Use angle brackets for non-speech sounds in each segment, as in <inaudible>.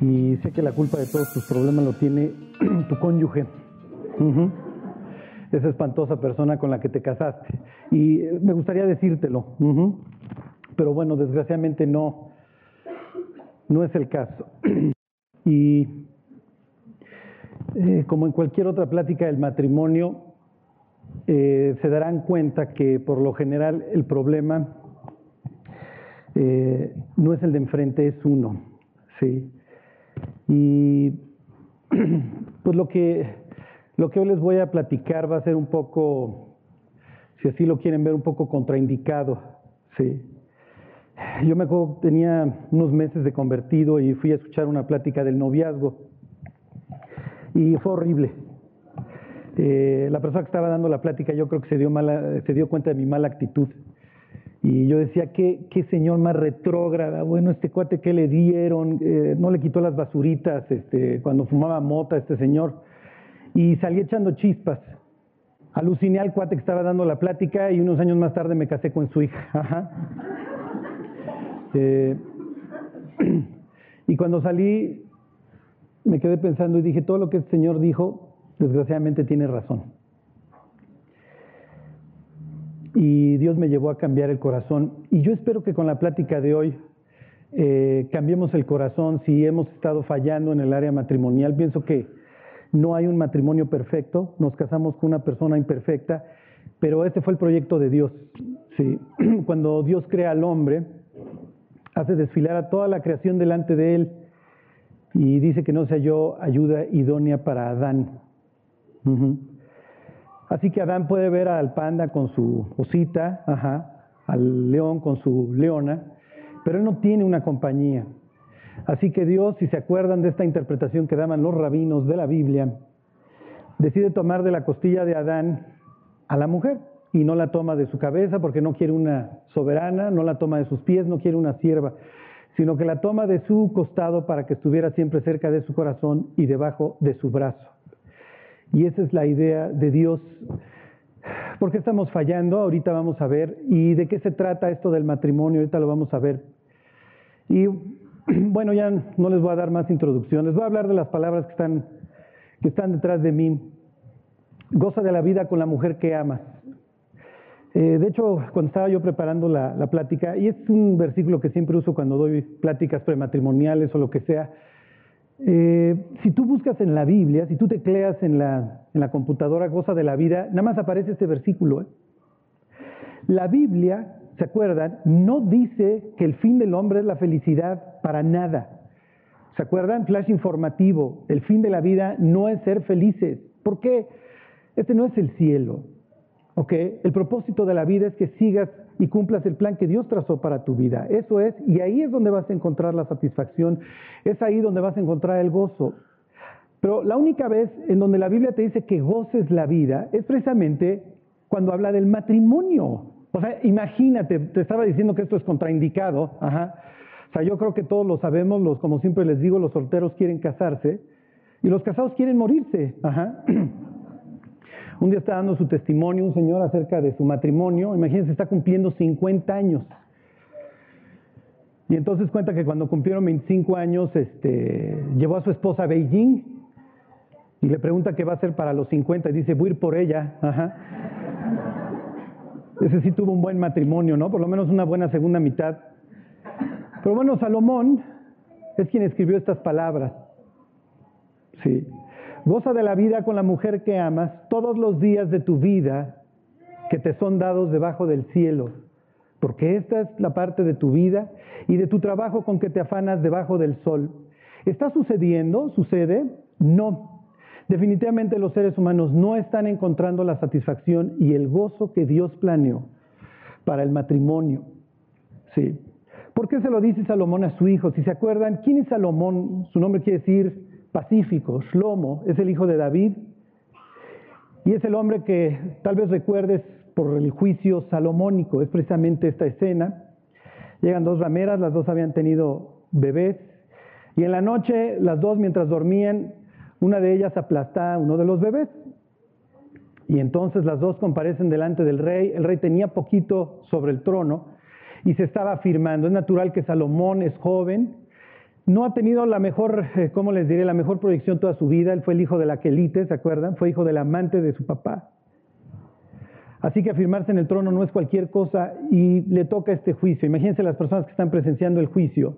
Y sé que la culpa de todos tus problemas lo tiene <clears throat> tu cónyuge. Esa espantosa persona con la que te casaste. Y eh, me gustaría decírtelo. Pero bueno, desgraciadamente no, no es el caso. <clears throat> Y eh, como en cualquier otra plática del matrimonio, eh, se darán cuenta que por lo general el problema eh, no es el de enfrente, es uno. ¿sí? Y <clears throat> pues lo que, lo que hoy les voy a platicar va a ser un poco, si así lo quieren ver, un poco contraindicado. ¿sí? Yo me acuerdo tenía unos meses de convertido y fui a escuchar una plática del noviazgo. Y fue horrible. Eh, la persona que estaba dando la plática yo creo que se dio, se dio cuenta de mi mala actitud. Y yo decía, ¿qué, qué señor más retrógrada? Bueno, este cuate, ¿qué le dieron? Eh, no le quitó las basuritas este, cuando fumaba mota este señor. Y salí echando chispas. Aluciné al cuate que estaba dando la plática y unos años más tarde me casé con su hija. <laughs> Eh, <clears throat> y cuando salí, me quedé pensando y dije, todo lo que este señor dijo, desgraciadamente tiene razón. Y Dios me llevó a cambiar el corazón. Y yo espero que con la plática de hoy eh, cambiemos el corazón si hemos estado fallando en el área matrimonial. Pienso que no hay un matrimonio perfecto, nos casamos con una persona imperfecta, pero este fue el proyecto de Dios. Sí. <clears throat> Cuando Dios crea al hombre, hace desfilar a toda la creación delante de él y dice que no se halló ayuda idónea para Adán. Así que Adán puede ver al panda con su osita, al león con su leona, pero él no tiene una compañía. Así que Dios, si se acuerdan de esta interpretación que daban los rabinos de la Biblia, decide tomar de la costilla de Adán a la mujer y no la toma de su cabeza porque no quiere una soberana, no la toma de sus pies, no quiere una sierva, sino que la toma de su costado para que estuviera siempre cerca de su corazón y debajo de su brazo. Y esa es la idea de Dios. ¿Por qué estamos fallando? Ahorita vamos a ver. ¿Y de qué se trata esto del matrimonio? Ahorita lo vamos a ver. Y <clears throat> bueno, ya no les voy a dar más introducción. Les voy a hablar de las palabras que están, que están detrás de mí. Goza de la vida con la mujer que amas. Eh, de hecho, cuando estaba yo preparando la, la, plática, y es un versículo que siempre uso cuando doy pláticas prematrimoniales o lo que sea, eh, si tú buscas en la Biblia, si tú tecleas en la, en la computadora goza de la vida, nada más aparece este versículo. ¿eh? La Biblia, ¿se acuerdan? No dice que el fin del hombre es la felicidad para nada. ¿Se acuerdan? Flash informativo. El fin de la vida no es ser felices. ¿Por qué? Este no es el cielo. ¿Ok? El propósito de la vida es que sigas y cumplas el plan que Dios trazó para tu vida. Eso es, y ahí es donde vas a encontrar la satisfacción, es ahí donde vas a encontrar el gozo. Pero la única vez en donde la Biblia te dice que goces la vida es precisamente cuando habla del matrimonio. O sea, imagínate, te estaba diciendo que esto es contraindicado, ajá. O sea, yo creo que todos lo sabemos, los, como siempre les digo, los solteros quieren casarse y los casados quieren morirse, ajá. <clears throat> Un día está dando su testimonio un señor acerca de su matrimonio. Imagínense, está cumpliendo 50 años. Y entonces cuenta que cuando cumplieron 25 años, este, llevó a su esposa a Beijing y le pregunta qué va a hacer para los 50 y dice, voy a ir por ella. Ajá. Ese sí tuvo un buen matrimonio, ¿no? Por lo menos una buena segunda mitad. Pero bueno, Salomón es quien escribió estas palabras. Sí. Goza de la vida con la mujer que amas todos los días de tu vida que te son dados debajo del cielo, porque esta es la parte de tu vida y de tu trabajo con que te afanas debajo del sol. ¿Está sucediendo? ¿Sucede? No. Definitivamente los seres humanos no están encontrando la satisfacción y el gozo que Dios planeó para el matrimonio. Sí. ¿Por qué se lo dice Salomón a su hijo? Si se acuerdan, ¿quién es Salomón? Su nombre quiere decir pacífico. Shlomo es el hijo de David y es el hombre que tal vez recuerdes por el juicio salomónico. Es precisamente esta escena. Llegan dos rameras, las dos habían tenido bebés y en la noche las dos mientras dormían, una de ellas aplasta a uno de los bebés. Y entonces las dos comparecen delante del rey. El rey tenía poquito sobre el trono y se estaba afirmando. Es natural que Salomón es joven, no ha tenido la mejor, eh, ¿cómo les diré? La mejor proyección toda su vida. Él fue el hijo de la Quelite, ¿se acuerdan? Fue hijo del amante de su papá. Así que afirmarse en el trono no es cualquier cosa y le toca este juicio. Imagínense las personas que están presenciando el juicio.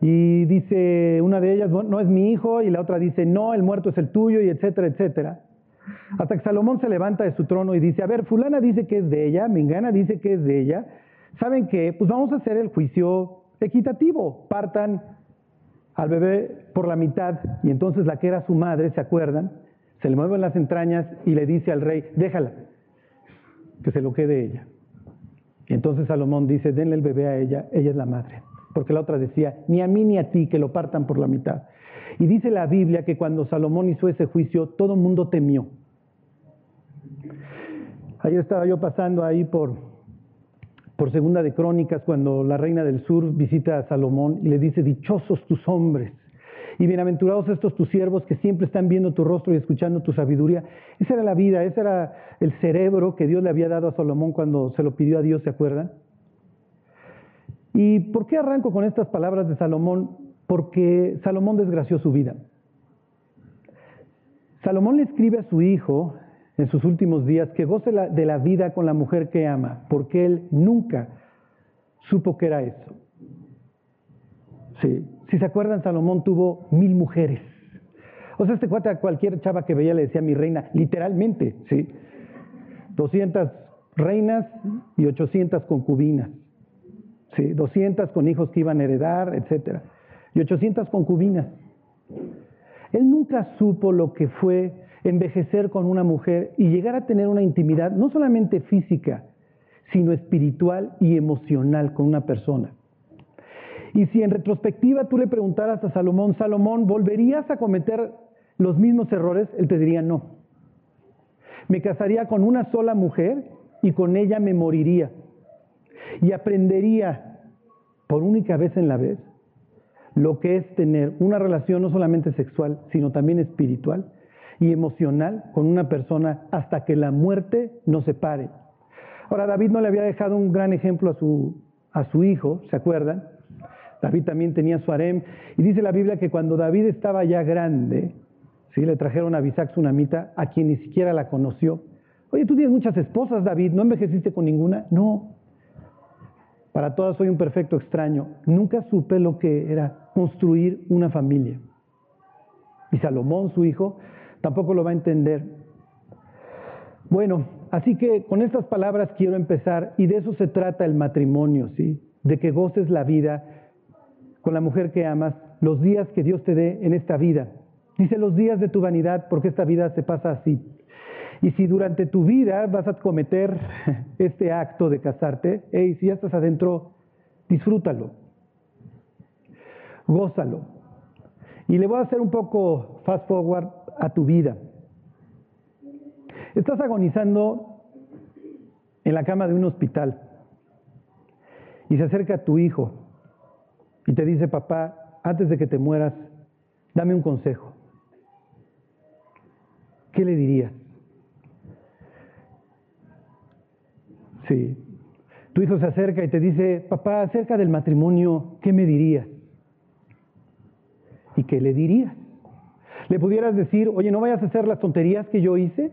Y dice una de ellas, no es mi hijo, y la otra dice, no, el muerto es el tuyo, y etcétera, etcétera. Hasta que Salomón se levanta de su trono y dice, a ver, fulana dice que es de ella, Mingana dice que es de ella. ¿Saben qué? Pues vamos a hacer el juicio equitativo. Partan al bebé por la mitad y entonces la que era su madre, ¿se acuerdan? Se le mueven las entrañas y le dice al rey, déjala, que se lo quede ella. Y entonces Salomón dice, denle el bebé a ella, ella es la madre. Porque la otra decía, ni a mí ni a ti, que lo partan por la mitad. Y dice la Biblia que cuando Salomón hizo ese juicio, todo el mundo temió. Ayer estaba yo pasando ahí por, por Segunda de Crónicas cuando la reina del sur visita a Salomón y le dice, dichosos tus hombres y bienaventurados estos tus siervos que siempre están viendo tu rostro y escuchando tu sabiduría. Esa era la vida, ese era el cerebro que Dios le había dado a Salomón cuando se lo pidió a Dios, ¿se acuerdan? ¿Y por qué arranco con estas palabras de Salomón? Porque Salomón desgració su vida. Salomón le escribe a su hijo en sus últimos días que goce de la vida con la mujer que ama, porque él nunca supo que era eso. Sí. Si se acuerdan, Salomón tuvo mil mujeres. O sea, este cuate a cualquier chava que veía le decía mi reina, literalmente, ¿sí? 200 reinas y 800 concubinas. Sí, 200 con hijos que iban a heredar, etc. Y 800 concubinas. Él nunca supo lo que fue envejecer con una mujer y llegar a tener una intimidad no solamente física, sino espiritual y emocional con una persona. Y si en retrospectiva tú le preguntaras a Salomón, Salomón, ¿volverías a cometer los mismos errores? Él te diría no. Me casaría con una sola mujer y con ella me moriría. Y aprendería por única vez en la vez lo que es tener una relación no solamente sexual, sino también espiritual y emocional con una persona hasta que la muerte nos separe. Ahora, David no le había dejado un gran ejemplo a su, a su hijo, ¿se acuerdan? David también tenía su harem. Y dice la Biblia que cuando David estaba ya grande, ¿sí? le trajeron a Bisac Sunamita, a quien ni siquiera la conoció. Oye, tú tienes muchas esposas, David, ¿no envejeciste con ninguna? No. Para todas soy un perfecto extraño. Nunca supe lo que era construir una familia. Y Salomón, su hijo, tampoco lo va a entender. Bueno, así que con estas palabras quiero empezar y de eso se trata el matrimonio, ¿sí? De que goces la vida con la mujer que amas, los días que Dios te dé en esta vida. Dice los días de tu vanidad, porque esta vida se pasa así. Y si durante tu vida vas a cometer <laughs> este acto de casarte, hey, si ya estás adentro, disfrútalo, gózalo. Y le voy a hacer un poco fast forward a tu vida. Estás agonizando en la cama de un hospital y se acerca tu hijo y te dice, papá, antes de que te mueras, dame un consejo. ¿Qué le dirías? Sí. Tu hijo se acerca y te dice, papá, acerca del matrimonio, ¿qué me dirías? ¿Y qué le dirías? ¿Le pudieras decir, oye, no vayas a hacer las tonterías que yo hice?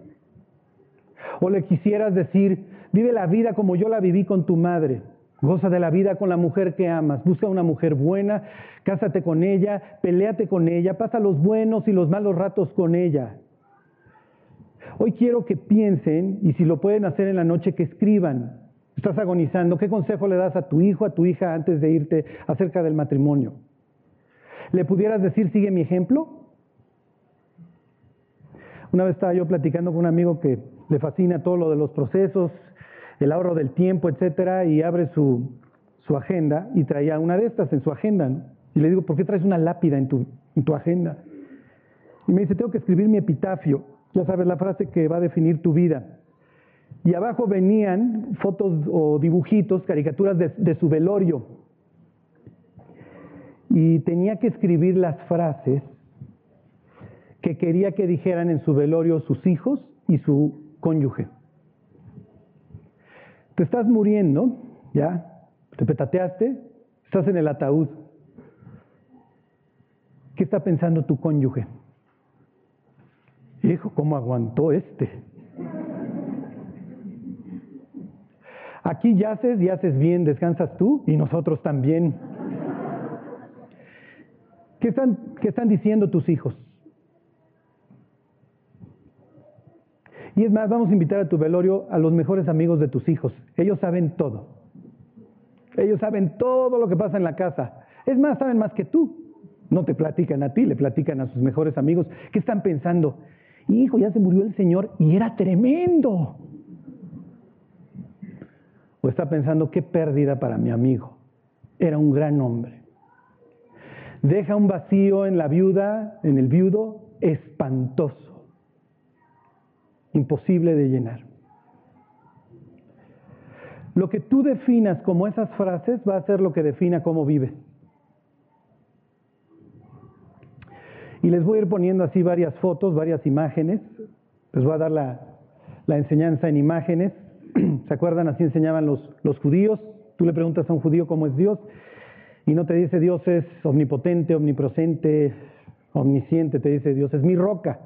¿O le quisieras decir, vive la vida como yo la viví con tu madre? Goza de la vida con la mujer que amas. Busca una mujer buena, cásate con ella, peleate con ella, pasa los buenos y los malos ratos con ella. Hoy quiero que piensen, y si lo pueden hacer en la noche, que escriban. Estás agonizando. ¿Qué consejo le das a tu hijo, a tu hija antes de irte acerca del matrimonio? ¿Le pudieras decir, sigue mi ejemplo? Una vez estaba yo platicando con un amigo que le fascina todo lo de los procesos el ahorro del tiempo, etcétera, y abre su, agenda y traía una de estas en su agenda. Y le digo, ¿por qué traes una lápida en tu, en tu agenda? Y me dice, tengo que escribir mi epitafio. Ya sabes la frase que va a definir tu vida. Y abajo venían fotos o dibujitos, caricaturas de su velorio. Y tenía que escribir las frases que quería que dijeran en su velorio sus hijos y su cónyuge. Te estás muriendo, ¿ya? Te petateaste, estás en el ataúd. está pensando tu cónyuge? Hijo, ¿cómo aguantó este? Aquí yaces y haces bien, descansas tú y nosotros también. ¿Qué están, qué están diciendo tus hijos? Y es más, vamos a invitar a tu velorio a los mejores amigos de tus hijos. Ellos saben todo. Ellos saben todo lo que pasa en la casa. Es más, saben más que tú. No te platican a ti, le platican a sus mejores amigos. ¿Qué están pensando? Hijo, ya se murió el Señor y era tremendo. O está pensando, qué pérdida para mi amigo. Era un gran hombre. Deja un vacío en la viuda, en el viudo, espantoso. Imposible de llenar. Lo que tú definas como esas frases va a ser lo que defina cómo vives. Y les voy a ir poniendo así varias fotos, varias imágenes. Les voy a dar la, la enseñanza en imágenes. <clears throat> ¿Se acuerdan? Así enseñaban los, los judíos. Tú le preguntas a un judío cómo es Dios y no te dice Dios es omnipotente, omnipresente, omnisciente, te dice Dios es mi roca.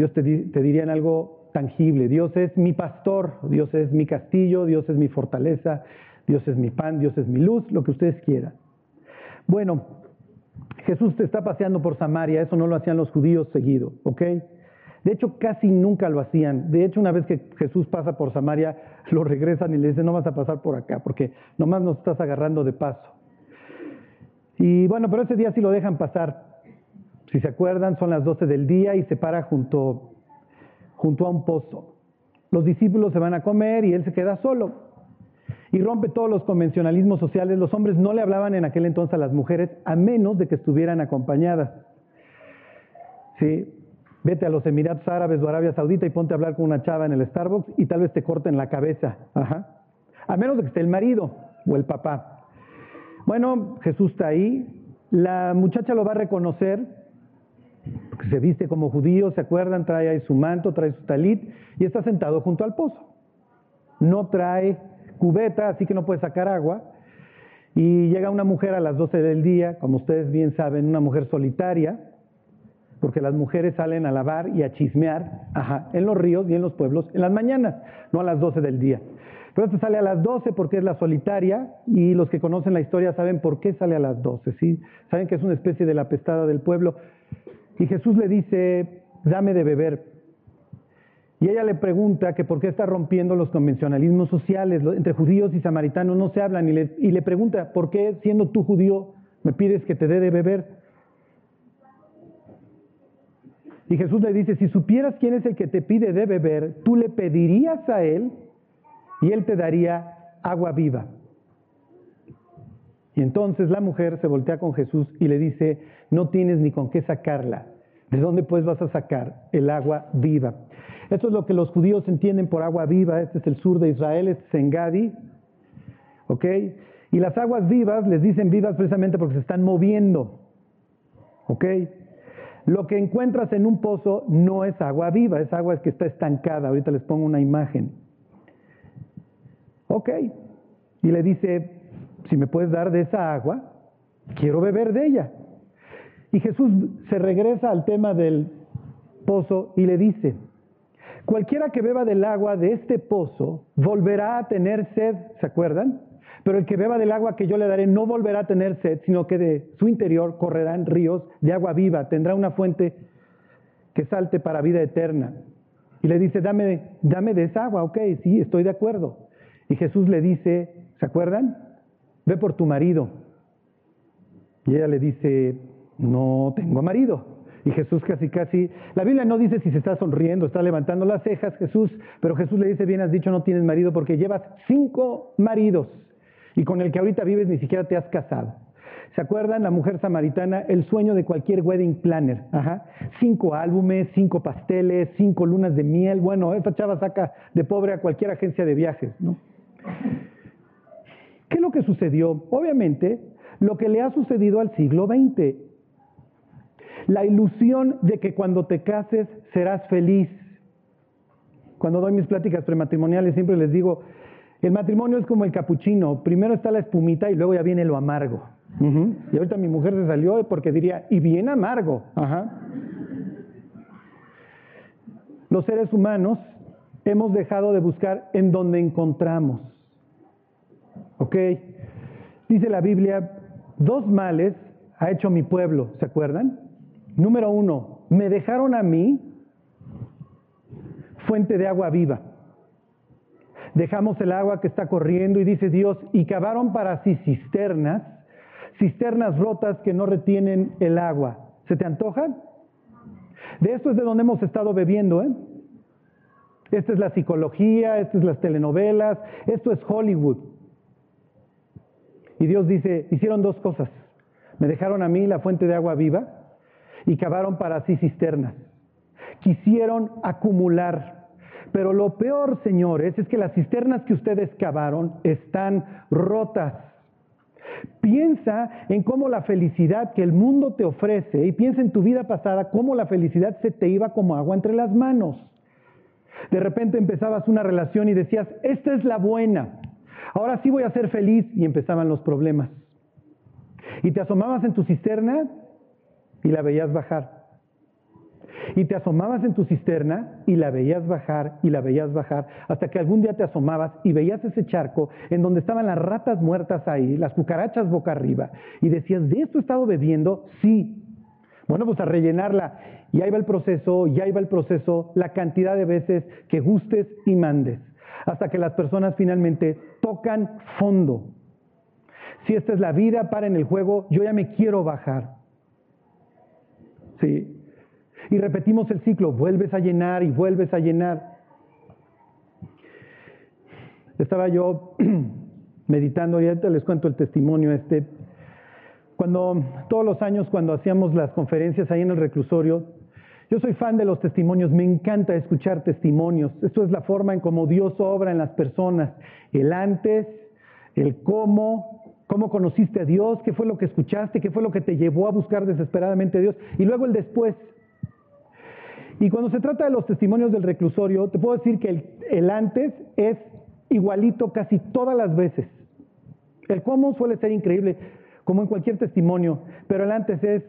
Dios te, diría en algo tangible. Dios es mi pastor, Dios es mi castillo, Dios es mi fortaleza, Dios es mi pan, Dios es mi luz, lo que ustedes quieran. Bueno, Jesús te está paseando por Samaria, eso no lo hacían los judíos seguido, ¿ok? De hecho, casi nunca lo hacían. De hecho, una vez que Jesús pasa por Samaria, lo regresan y le dicen, no vas a pasar por acá, porque nomás nos estás agarrando de paso. Y bueno, pero ese día sí lo dejan pasar. Si se acuerdan, son las 12 del día y se para junto, a un pozo. Los discípulos se van a comer y él se queda solo. Y rompe todos los convencionalismos sociales. Los hombres no le hablaban en aquel entonces a las mujeres, a menos de que estuvieran acompañadas. ¿Sí? Vete a los Emiratos Árabes o Arabia Saudita y ponte a hablar con una chava en el Starbucks y tal vez te corten la cabeza. Ajá. A menos de que esté el marido o el papá. Bueno, Jesús está ahí. La muchacha lo va a reconocer se viste como judío, ¿se acuerdan? Trae ahí su manto, trae su talit y está sentado junto al pozo. No trae cubeta, así que no puede sacar agua. Y llega una mujer a las 12 del día, como ustedes bien saben, una mujer solitaria, porque las mujeres salen a lavar y a chismear en los ríos y en los pueblos en las mañanas, no a las 12 del día. Pero esta sale a las 12 porque es la solitaria y los que conocen la historia saben por qué sale a las 12, ¿sí? Saben que es una especie de la pestada del pueblo. Y Jesús le dice, dame de beber. Y ella le pregunta que por qué está rompiendo los convencionalismos sociales, entre judíos y samaritanos no se hablan, y le, y le pregunta, ¿por qué siendo tú judío me pides que te dé de beber? Y Jesús le dice, si supieras quién es el que te pide de beber, tú le pedirías a él y él te daría agua viva. Y entonces la mujer se voltea con Jesús y le dice, no tienes ni con qué sacarla. ¿De dónde pues vas a sacar el agua viva? Esto es lo que los judíos entienden por agua viva. Este es el sur de Israel, este es Engadi. ¿Ok? Y las aguas vivas les dicen vivas precisamente porque se están moviendo. ¿Ok? Lo que encuentras en un pozo no es agua viva, es agua que está estancada. Ahorita les pongo una imagen. Ok. Y le dice, si me puedes dar de esa agua, quiero beber de ella. Y Jesús se regresa al tema del pozo y le dice, cualquiera que beba del agua de este pozo volverá a tener sed, ¿se acuerdan? Pero el que beba del agua que yo le daré no volverá a tener sed, sino que de su interior correrán ríos de agua viva, tendrá una fuente que salte para vida eterna. Y le dice, dame, dame de esa agua, ok, sí, estoy de acuerdo. Y Jesús le dice, ¿se acuerdan? Ve por tu marido. Y ella le dice, no tengo marido. Y Jesús casi, casi, la Biblia no dice si se está sonriendo, está levantando las cejas Jesús, pero Jesús le dice, bien has dicho, no tienes marido porque llevas cinco maridos y con el que ahorita vives ni siquiera te has casado. ¿Se acuerdan? La mujer samaritana, el sueño de cualquier wedding planner. Ajá. Cinco álbumes, cinco pasteles, cinco lunas de miel. Bueno, esta chava saca de pobre a cualquier agencia de viajes, ¿no? ¿Qué es lo que sucedió? Obviamente, lo que le ha sucedido al siglo XX. La ilusión de que cuando te cases serás feliz. Cuando doy mis pláticas prematrimoniales siempre les digo, el matrimonio es como el capuchino, primero está la espumita y luego ya viene lo amargo. Y ahorita mi mujer se salió porque diría, y bien amargo. Ajá. Los seres humanos hemos dejado de buscar en donde encontramos. ¿Ok? Dice la Biblia, dos males ha hecho mi pueblo, ¿se acuerdan? Número uno, me dejaron a mí fuente de agua viva. Dejamos el agua que está corriendo y dice Dios, y cavaron para sí cisternas, cisternas rotas que no retienen el agua. ¿Se te antoja? De esto es de donde hemos estado bebiendo, ¿eh? Esta es la psicología, estas es las telenovelas, esto es Hollywood. Y Dios dice, hicieron dos cosas. Me dejaron a mí la fuente de agua viva y cavaron para sí cisternas. Quisieron acumular. Pero lo peor, señores, es que las cisternas que ustedes cavaron están rotas. Piensa en cómo la felicidad que el mundo te ofrece y piensa en tu vida pasada, cómo la felicidad se te iba como agua entre las manos. De repente empezabas una relación y decías, esta es la buena, ahora sí voy a ser feliz y empezaban los problemas. Y te asomabas en tu cisterna y la veías bajar. Y te asomabas en tu cisterna y la veías bajar y la veías bajar, hasta que algún día te asomabas y veías ese charco en donde estaban las ratas muertas ahí, las cucarachas boca arriba, y decías, ¿de esto he estado bebiendo? Sí. Bueno, pues a rellenarla. Y ahí va el proceso, y ahí va el proceso, la cantidad de veces que gustes y mandes, hasta que las personas finalmente tocan fondo. Si esta es la vida, para en el juego, yo ya me quiero bajar. ¿Sí? Y repetimos el ciclo, vuelves a llenar y vuelves a llenar. Estaba yo <clears throat> meditando y ahorita les cuento el testimonio este. Cuando todos los años cuando hacíamos las conferencias ahí en el reclusorio, yo soy fan de los testimonios, me encanta escuchar testimonios. Esto es la forma en cómo Dios obra en las personas, el antes, el cómo, cómo conociste a Dios, qué fue lo que escuchaste, qué fue lo que te llevó a buscar desesperadamente a Dios, y luego el después. Y cuando se trata de los testimonios del reclusorio, te puedo decir que el, antes es igualito casi todas las veces. El cómo suele ser increíble, como en cualquier testimonio, pero el antes es,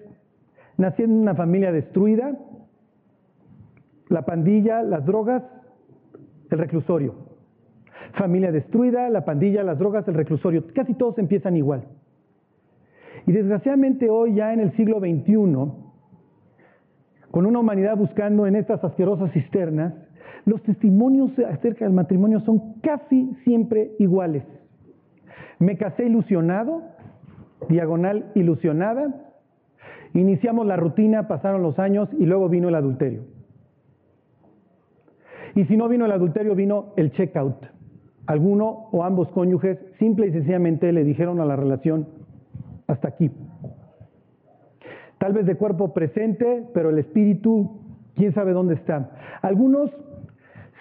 nací en una familia destruida, la pandilla, las drogas, el reclusorio. Familia destruida, la pandilla, las drogas, el reclusorio. Casi todos empiezan igual. Y desgraciadamente hoy, ya en el siglo XXI, con una humanidad buscando en estas asquerosas cisternas, los testimonios acerca del matrimonio son casi siempre iguales. Me casé ilusionado, diagonal ilusionada, iniciamos la rutina, pasaron los años y luego vino el adulterio. Y si no vino el adulterio, vino el checkout. Alguno o ambos cónyuges simple y sencillamente le dijeron a la relación, hasta aquí. Tal vez de cuerpo presente, pero el espíritu, quién sabe dónde está. Algunos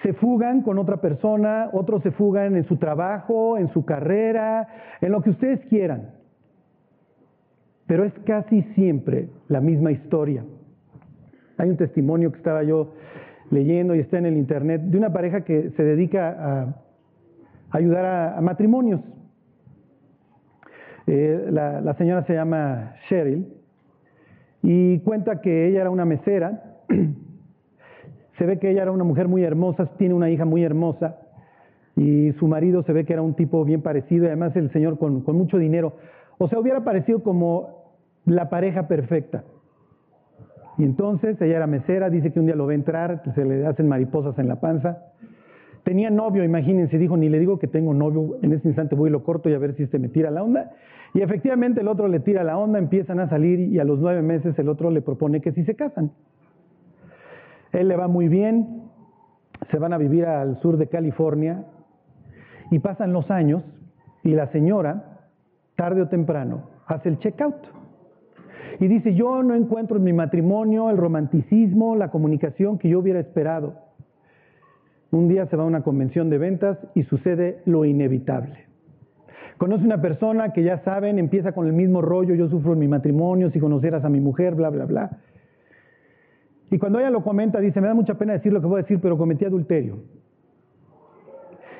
se fugan con otra persona, otros se fugan en su trabajo, en su carrera, en lo que ustedes quieran. Pero es casi siempre la misma historia. Hay un testimonio que estaba yo leyendo y está en el internet de una pareja que se dedica a ayudar a, matrimonios. Eh, la, la señora se llama Cheryl y cuenta que ella era una mesera. <clears throat> se ve que ella era una mujer muy hermosa, tiene una hija muy hermosa y su marido se ve que era un tipo bien parecido y además el señor con, con mucho dinero. O sea, hubiera parecido como la pareja perfecta. Y entonces ella era mesera, dice que un día lo ve entrar, se le hacen mariposas en la panza. Tenía novio, imagínense, dijo, ni le digo que tengo novio, en ese instante voy y lo corto y a ver si este me tira la onda. Y efectivamente el otro le tira la onda, empiezan a salir y a los nueve meses el otro le propone que si se casan. Él le va muy bien, se van a vivir al sur de California y pasan los años y la señora, tarde o temprano, hace el checkout y dice, yo no encuentro en mi matrimonio el romanticismo, la comunicación que yo hubiera esperado. Un día se va a una convención de ventas y sucede lo inevitable. Conoce una persona que ya saben, empieza con el mismo rollo, yo sufro en mi matrimonio, si conocieras a mi mujer, bla, bla, bla. Y cuando ella lo comenta, dice, me da mucha pena decir lo que voy a decir, pero cometí adulterio.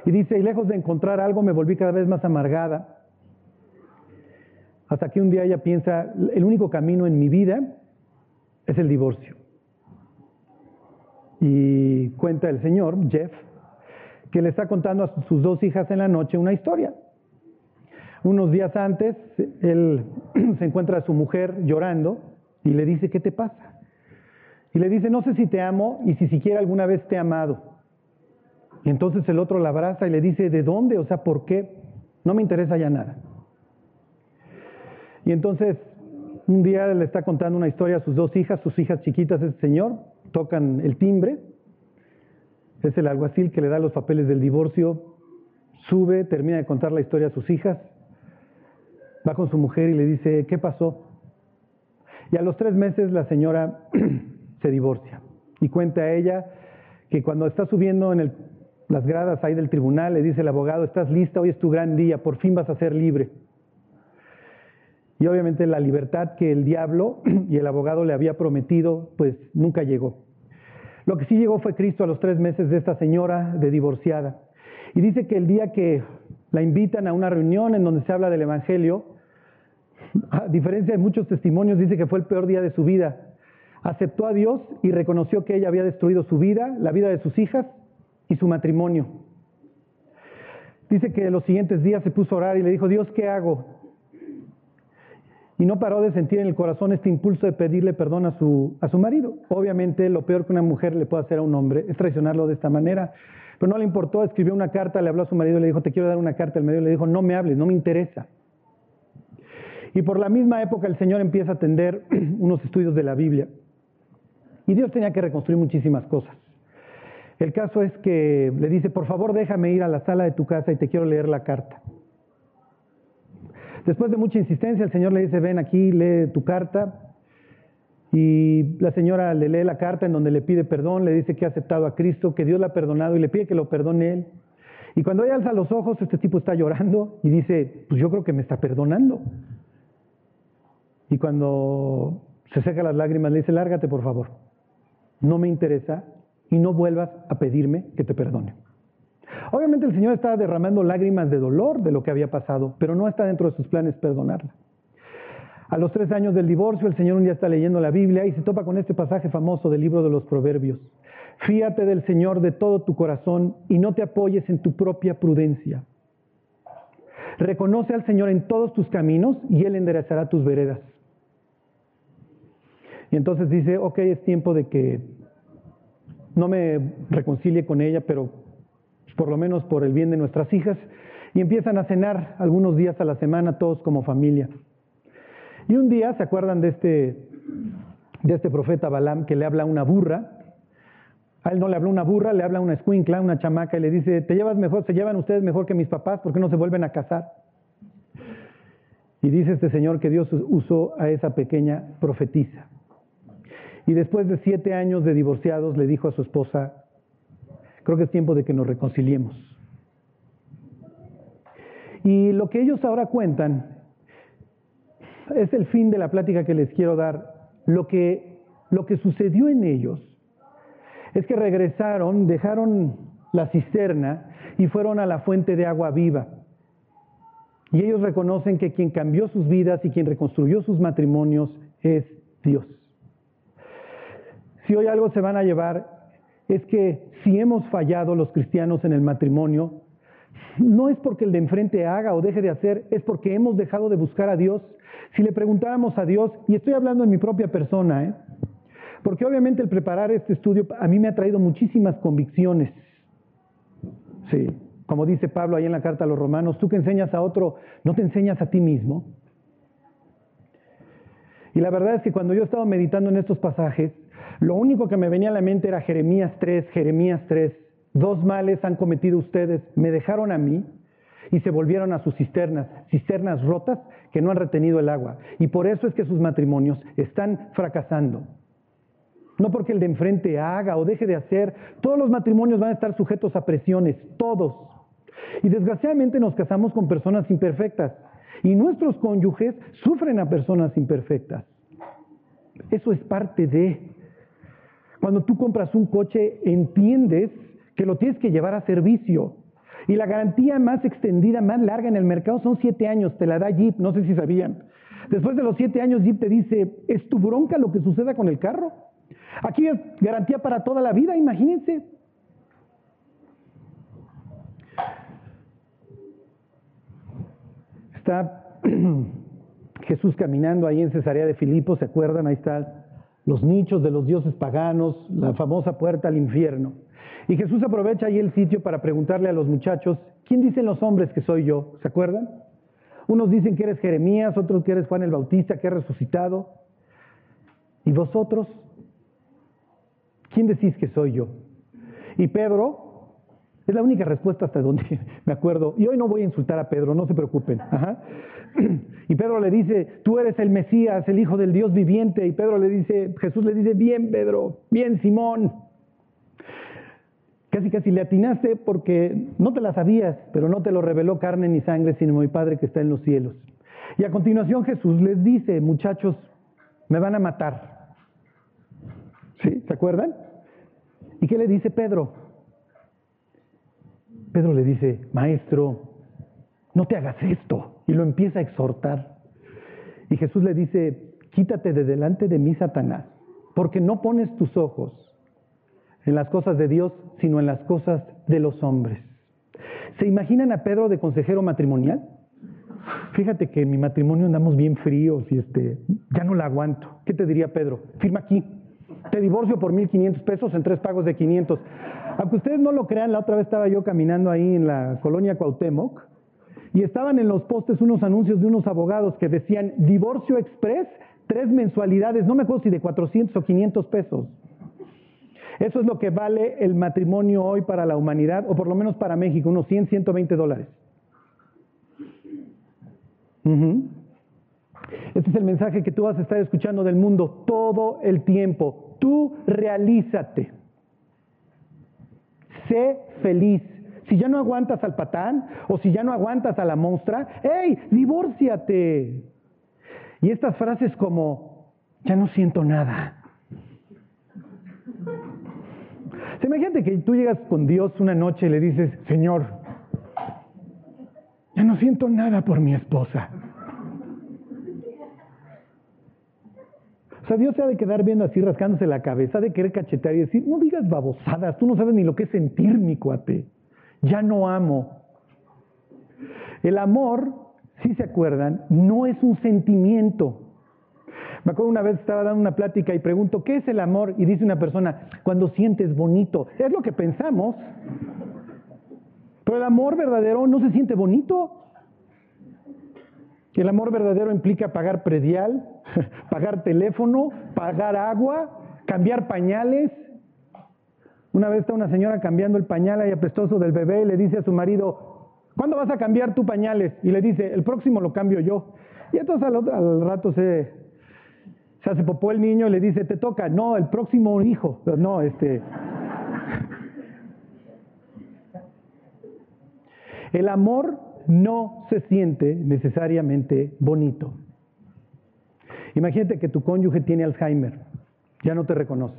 Y dice, y lejos de encontrar algo, me volví cada vez más amargada, Hasta que un día ella piensa, el único camino en mi vida es el divorcio. Y cuenta el señor, Jeff, que le está contando a sus dos hijas en la noche una historia. Unos días antes, él <clears throat> se encuentra a su mujer llorando y le dice, ¿qué te pasa? Y le dice, no sé si te amo y si siquiera alguna vez te he amado. Y entonces el otro la abraza y le dice, ¿de dónde? O sea, ¿por qué? No me interesa ya nada. Y entonces un día le está contando una historia a sus dos hijas, sus hijas chiquitas, ese señor, tocan el timbre, es el alguacil que le da los papeles del divorcio, sube, termina de contar la historia a sus hijas, va con su mujer y le dice, ¿qué pasó? Y a los tres meses la señora <clears throat> se divorcia y cuenta a ella que cuando está subiendo en las gradas ahí del tribunal, le dice el abogado, estás lista, hoy es tu gran día, por fin vas a ser libre. Y obviamente la libertad que el diablo <clears throat> y el abogado le había prometido, pues nunca llegó. Lo que sí llegó fue Cristo a los tres meses de esta señora de divorciada. Y dice que el día que la invitan a una reunión en donde se habla del Evangelio, a diferencia de muchos testimonios, dice que fue el peor día de su vida. Aceptó a Dios y reconoció que ella había destruido su vida, la vida de sus hijas y su matrimonio. Dice que los siguientes días se puso a orar y le dijo, Dios, ¿qué hago? Y no paró de sentir en el corazón este impulso de pedirle perdón a su, a su marido. Obviamente lo peor que una mujer le puede hacer a un hombre es traicionarlo de esta manera, pero no le importó, escribió una carta, le habló a su marido le dijo, te quiero dar una carta, el marido le dijo, no me hables, no me interesa. Y por la misma época el Señor empieza a atender <clears throat> unos estudios de la Biblia. Y Dios tenía que reconstruir muchísimas cosas. El caso es que le dice, por favor déjame ir a la sala de tu casa y te quiero leer la carta. Después de mucha insistencia, el Señor le dice, ven aquí, lee tu carta. Y la señora le lee la carta en donde le pide perdón, le dice que ha aceptado a Cristo, que Dios la ha perdonado y le pide que lo perdone él. Y cuando ella alza los ojos, este tipo está llorando y dice, pues yo creo que me está perdonando. Y cuando se seca las lágrimas, le dice, lárgate por favor, no me interesa y no vuelvas a pedirme que te perdone. Obviamente el Señor está derramando lágrimas de dolor de lo que había pasado, pero no está dentro de sus planes perdonarla. A los tres años del divorcio, el Señor un día está leyendo la Biblia y se topa con este pasaje famoso del libro de los Proverbios. Fíate del Señor de todo tu corazón y no te apoyes en tu propia prudencia. Reconoce al Señor en todos tus caminos y Él enderezará tus veredas. Y entonces dice, ok, es tiempo de que no me reconcilie con ella, pero por lo menos por el bien de nuestras hijas, y empiezan a cenar algunos días a la semana todos como familia. Y un día, ¿se acuerdan de este, de este profeta Balaam que le habla a una burra? A él no le habla una burra, le habla una escuincla, una chamaca, y le dice, te llevas mejor, se llevan ustedes mejor que mis papás, ¿por qué no se vuelven a casar? Y dice este señor que Dios usó a esa pequeña profetisa. Y después de siete años de divorciados le dijo a su esposa, Creo que es tiempo de que nos reconciliemos. Y lo que ellos ahora cuentan es el fin de la plática que les quiero dar. Lo que, lo que sucedió en ellos es que regresaron, dejaron la cisterna y fueron a la fuente de agua viva. Y ellos reconocen que quien cambió sus vidas y quien reconstruyó sus matrimonios es Dios. Si hoy algo se van a llevar es que si hemos fallado los cristianos en el matrimonio, no es porque el de enfrente haga o deje de hacer, es porque hemos dejado de buscar a Dios. Si le preguntáramos a Dios, y estoy hablando en mi propia persona, ¿eh? porque obviamente el preparar este estudio a mí me ha traído muchísimas convicciones. Sí, como dice Pablo ahí en la carta a los romanos, tú que enseñas a otro, ¿no te enseñas a ti mismo? Y la verdad es que cuando yo estaba meditando en estos pasajes, lo único que me venía a la mente era Jeremías 3, Jeremías 3. Dos males han cometido ustedes, me dejaron a mí y se volvieron a sus cisternas, cisternas rotas que no han retenido el agua. Y por eso es que sus matrimonios están fracasando. No porque el de enfrente haga o deje de hacer, todos los matrimonios van a estar sujetos a presiones, todos. Y desgraciadamente nos casamos con personas imperfectas. Y nuestros cónyuges sufren a personas imperfectas. Eso es parte de... Cuando tú compras un coche, entiendes que lo tienes que llevar a servicio. Y la garantía más extendida, más larga en el mercado son siete años, te la da Jeep, no sé si sabían. Después de los siete años, Jeep te dice, ¿es tu bronca lo que suceda con el carro? Aquí es garantía para toda la vida, imagínense. Está <clears throat> Jesús caminando ahí en Cesarea de Filipo, ¿se acuerdan? Ahí están los nichos de los dioses paganos, la famosa puerta al infierno. Y Jesús aprovecha ahí el sitio para preguntarle a los muchachos, ¿quién dicen los hombres que soy yo? ¿Se acuerdan? Unos dicen que eres Jeremías, otros que eres Juan el Bautista, que ha resucitado. ¿Y vosotros? ¿Quién decís que soy yo? Y Pedro, es la única respuesta hasta donde <laughs> me acuerdo. Y hoy no voy a insultar a Pedro, no se preocupen. <clears throat> Y Pedro le dice, tú eres el Mesías, el Hijo del Dios viviente. Y Pedro le dice, Jesús le dice, bien Pedro, bien Simón. Casi casi le atinaste porque no te la sabías, pero no te lo reveló carne ni sangre, sino mi Padre que está en los cielos. Y a continuación Jesús les dice, muchachos, me van a matar. ¿Sí? ¿Se acuerdan? ¿Y qué le dice Pedro? Pedro le dice, maestro, no te hagas esto. Y lo empieza a exhortar. Y Jesús le dice, quítate de delante de mí, Satanás, porque no pones tus ojos en las cosas de Dios, sino en las cosas de los hombres. ¿Se imaginan a Pedro de consejero matrimonial? Fíjate que en mi matrimonio andamos bien fríos y este, ya no la aguanto. ¿Qué te diría Pedro? Firma aquí. Te divorcio por 1.500 pesos en tres pagos de 500. Aunque ustedes no lo crean, la otra vez estaba yo caminando ahí en la colonia Cuauhtémoc y estaban en los postes unos anuncios de unos abogados que decían divorcio express, tres mensualidades, no me acuerdo si de 400 o 500 pesos. Eso es lo que vale el matrimonio hoy para la humanidad, o por lo menos para México, unos 100, 120 dólares. Este es el mensaje que tú vas a estar escuchando del mundo todo el tiempo. Tú realízate. Sé feliz. Si ya no aguantas al patán o si ya no aguantas a la monstrua, ¡hey, divórciate! Y estas frases como, ya no siento nada. Se imagínate que tú llegas con Dios una noche y le dices, Señor, ya no siento nada por mi esposa. O sea, Dios se ha de quedar viendo así, rascándose la cabeza, de querer cachetear y decir, no digas babosadas, tú no sabes ni lo que es sentir, mi cuate. Ya no amo. El amor, si se acuerdan, no es un sentimiento. Me acuerdo una vez estaba dando una plática y pregunto, ¿qué es el amor? Y dice una persona, cuando sientes bonito. Es lo que pensamos. Pero el amor verdadero no se siente bonito. El amor verdadero implica pagar predial, <laughs> pagar teléfono, pagar agua, cambiar pañales. Una vez está una señora cambiando el pañal ahí apestoso del bebé y le dice a su marido, ¿cuándo vas a cambiar tu pañales? Y le dice, el próximo lo cambio yo. Y entonces al, rato se, se hace popó el niño y le dice, te toca, no, el próximo hijo. No, este... <laughs> El amor no se siente necesariamente bonito. Imagínate que tu cónyuge tiene Alzheimer, ya no te reconoce.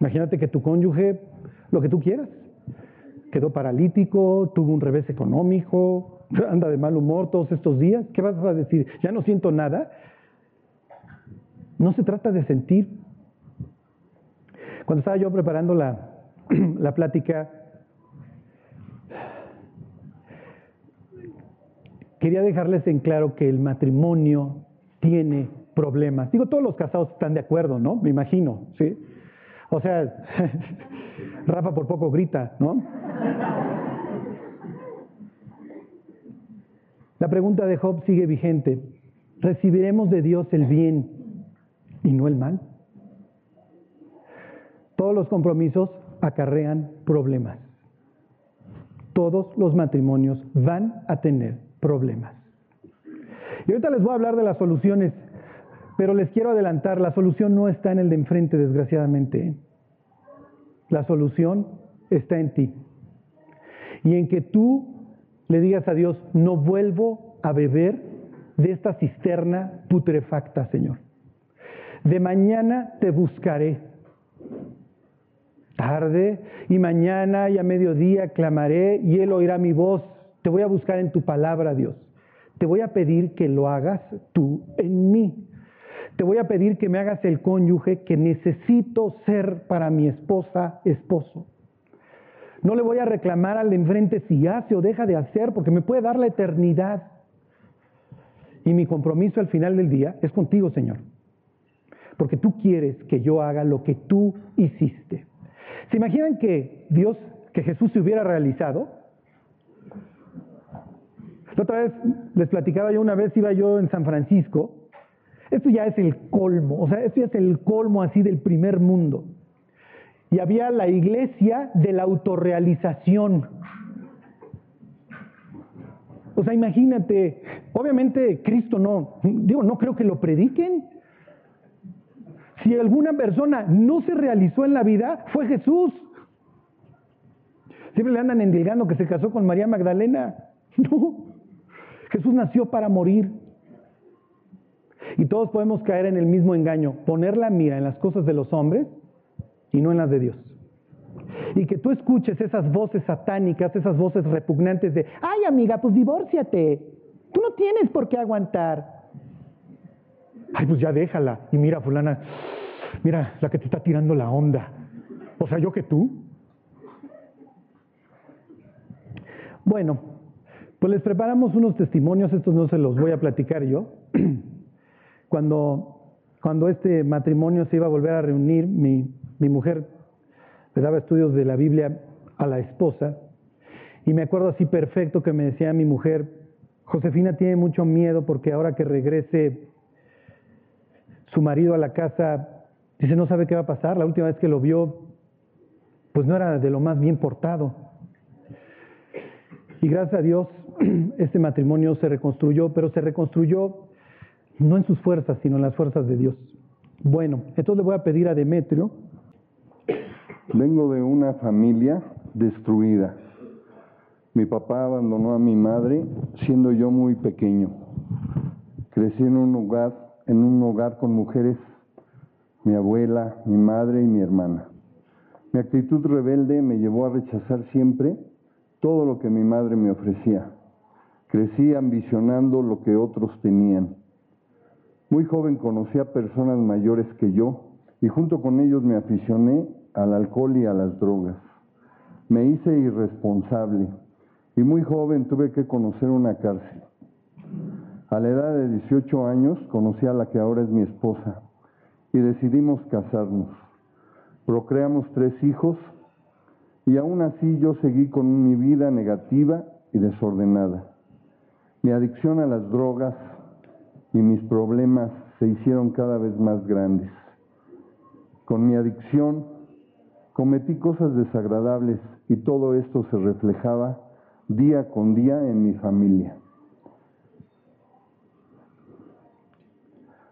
Imagínate que tu cónyuge, lo que tú quieras, quedó paralítico, tuvo un revés económico, <laughs> anda de mal humor todos estos días. ¿Qué vas a decir? Ya no siento nada. No se trata de sentir. Cuando estaba yo preparando la, <clears throat> la plática, quería dejarles en claro que el matrimonio tiene problemas. Digo, todos los casados están de acuerdo, ¿no? Me imagino, ¿sí? O sea, <laughs> Rafa por poco grita, ¿no? La pregunta de Job sigue vigente. ¿Recibiremos de Dios el bien y no el mal? Todos los compromisos acarrean problemas. Todos los matrimonios van a tener problemas. Y ahorita les voy a hablar de las soluciones, pero les quiero adelantar, la solución no está en el de enfrente, desgraciadamente. La solución está en ti. Y en que tú le digas a Dios, no vuelvo a beber de esta cisterna putrefacta, Señor. De mañana te buscaré. tarde y mañana y a mediodía clamaré y Él oirá mi voz. Te voy a buscar en tu palabra, Dios. Te voy a pedir que lo hagas tú en mí. Te voy a pedir que me hagas el cónyuge que necesito ser para mi esposa, esposo. No le voy a reclamar al enfrente si hace o deja de hacer, porque me puede dar la eternidad. Y mi compromiso al final del día es contigo, Señor. Porque tú quieres que yo haga lo que tú hiciste. ¿Se imaginan que Dios, que Jesús se hubiera realizado? Otra vez les platicaba yo una vez, iba yo en San Francisco. Esto ya es el colmo, o sea, esto ya es el colmo así del primer mundo. Y había la iglesia de la autorrealización. O sea, imagínate, obviamente Cristo no, digo, no creo que lo prediquen. Si alguna persona no se realizó en la vida, fue Jesús. Siempre le andan endilgando que se casó con María Magdalena. <laughs> No, Jesús nació para morir. Y todos podemos caer en el mismo engaño, poner la mira en las cosas de los hombres y no en las de Dios. Y que tú escuches esas voces satánicas, esas voces repugnantes de, ay amiga, pues divórciate, tú no tienes por qué aguantar. Ay, pues ya déjala. Y mira, fulana, mira, la que te está tirando la onda. O sea, yo que tú. Bueno, pues les preparamos unos testimonios, estos no se los voy a platicar yo. <clears throat> Cuando, cuando este matrimonio se iba a volver a reunir, mi, mi mujer le daba estudios de la Biblia a la esposa y me acuerdo así perfecto que me decía mi mujer, Josefina tiene mucho miedo porque ahora que regrese su marido a la casa, dice, no sabe qué va a pasar. La última vez que lo vio, pues no era de lo más bien portado. Y gracias a Dios, <clears throat> este matrimonio se reconstruyó, pero se reconstruyó no en sus fuerzas, sino en las fuerzas de Dios. Bueno, entonces le voy a pedir a Demetrio. Vengo de una familia destruida. Mi papá abandonó a mi madre siendo yo muy pequeño. Crecí en un hogar, en un hogar con mujeres, mi abuela, mi madre y mi hermana. Mi actitud rebelde me llevó a rechazar siempre todo lo que mi madre me ofrecía. Crecí ambicionando lo que otros tenían. Muy joven conocí a personas mayores que yo y junto con ellos me aficioné al alcohol y a las drogas. Me hice irresponsable y muy joven tuve que conocer una cárcel. A la edad de 18 años conocí a la que ahora es mi esposa y decidimos casarnos. Procreamos tres hijos y aún así yo seguí con mi vida negativa y desordenada. Mi adicción a las drogas y mis problemas se hicieron cada vez más grandes. Con mi adicción cometí cosas desagradables y todo esto se reflejaba día con día en mi familia.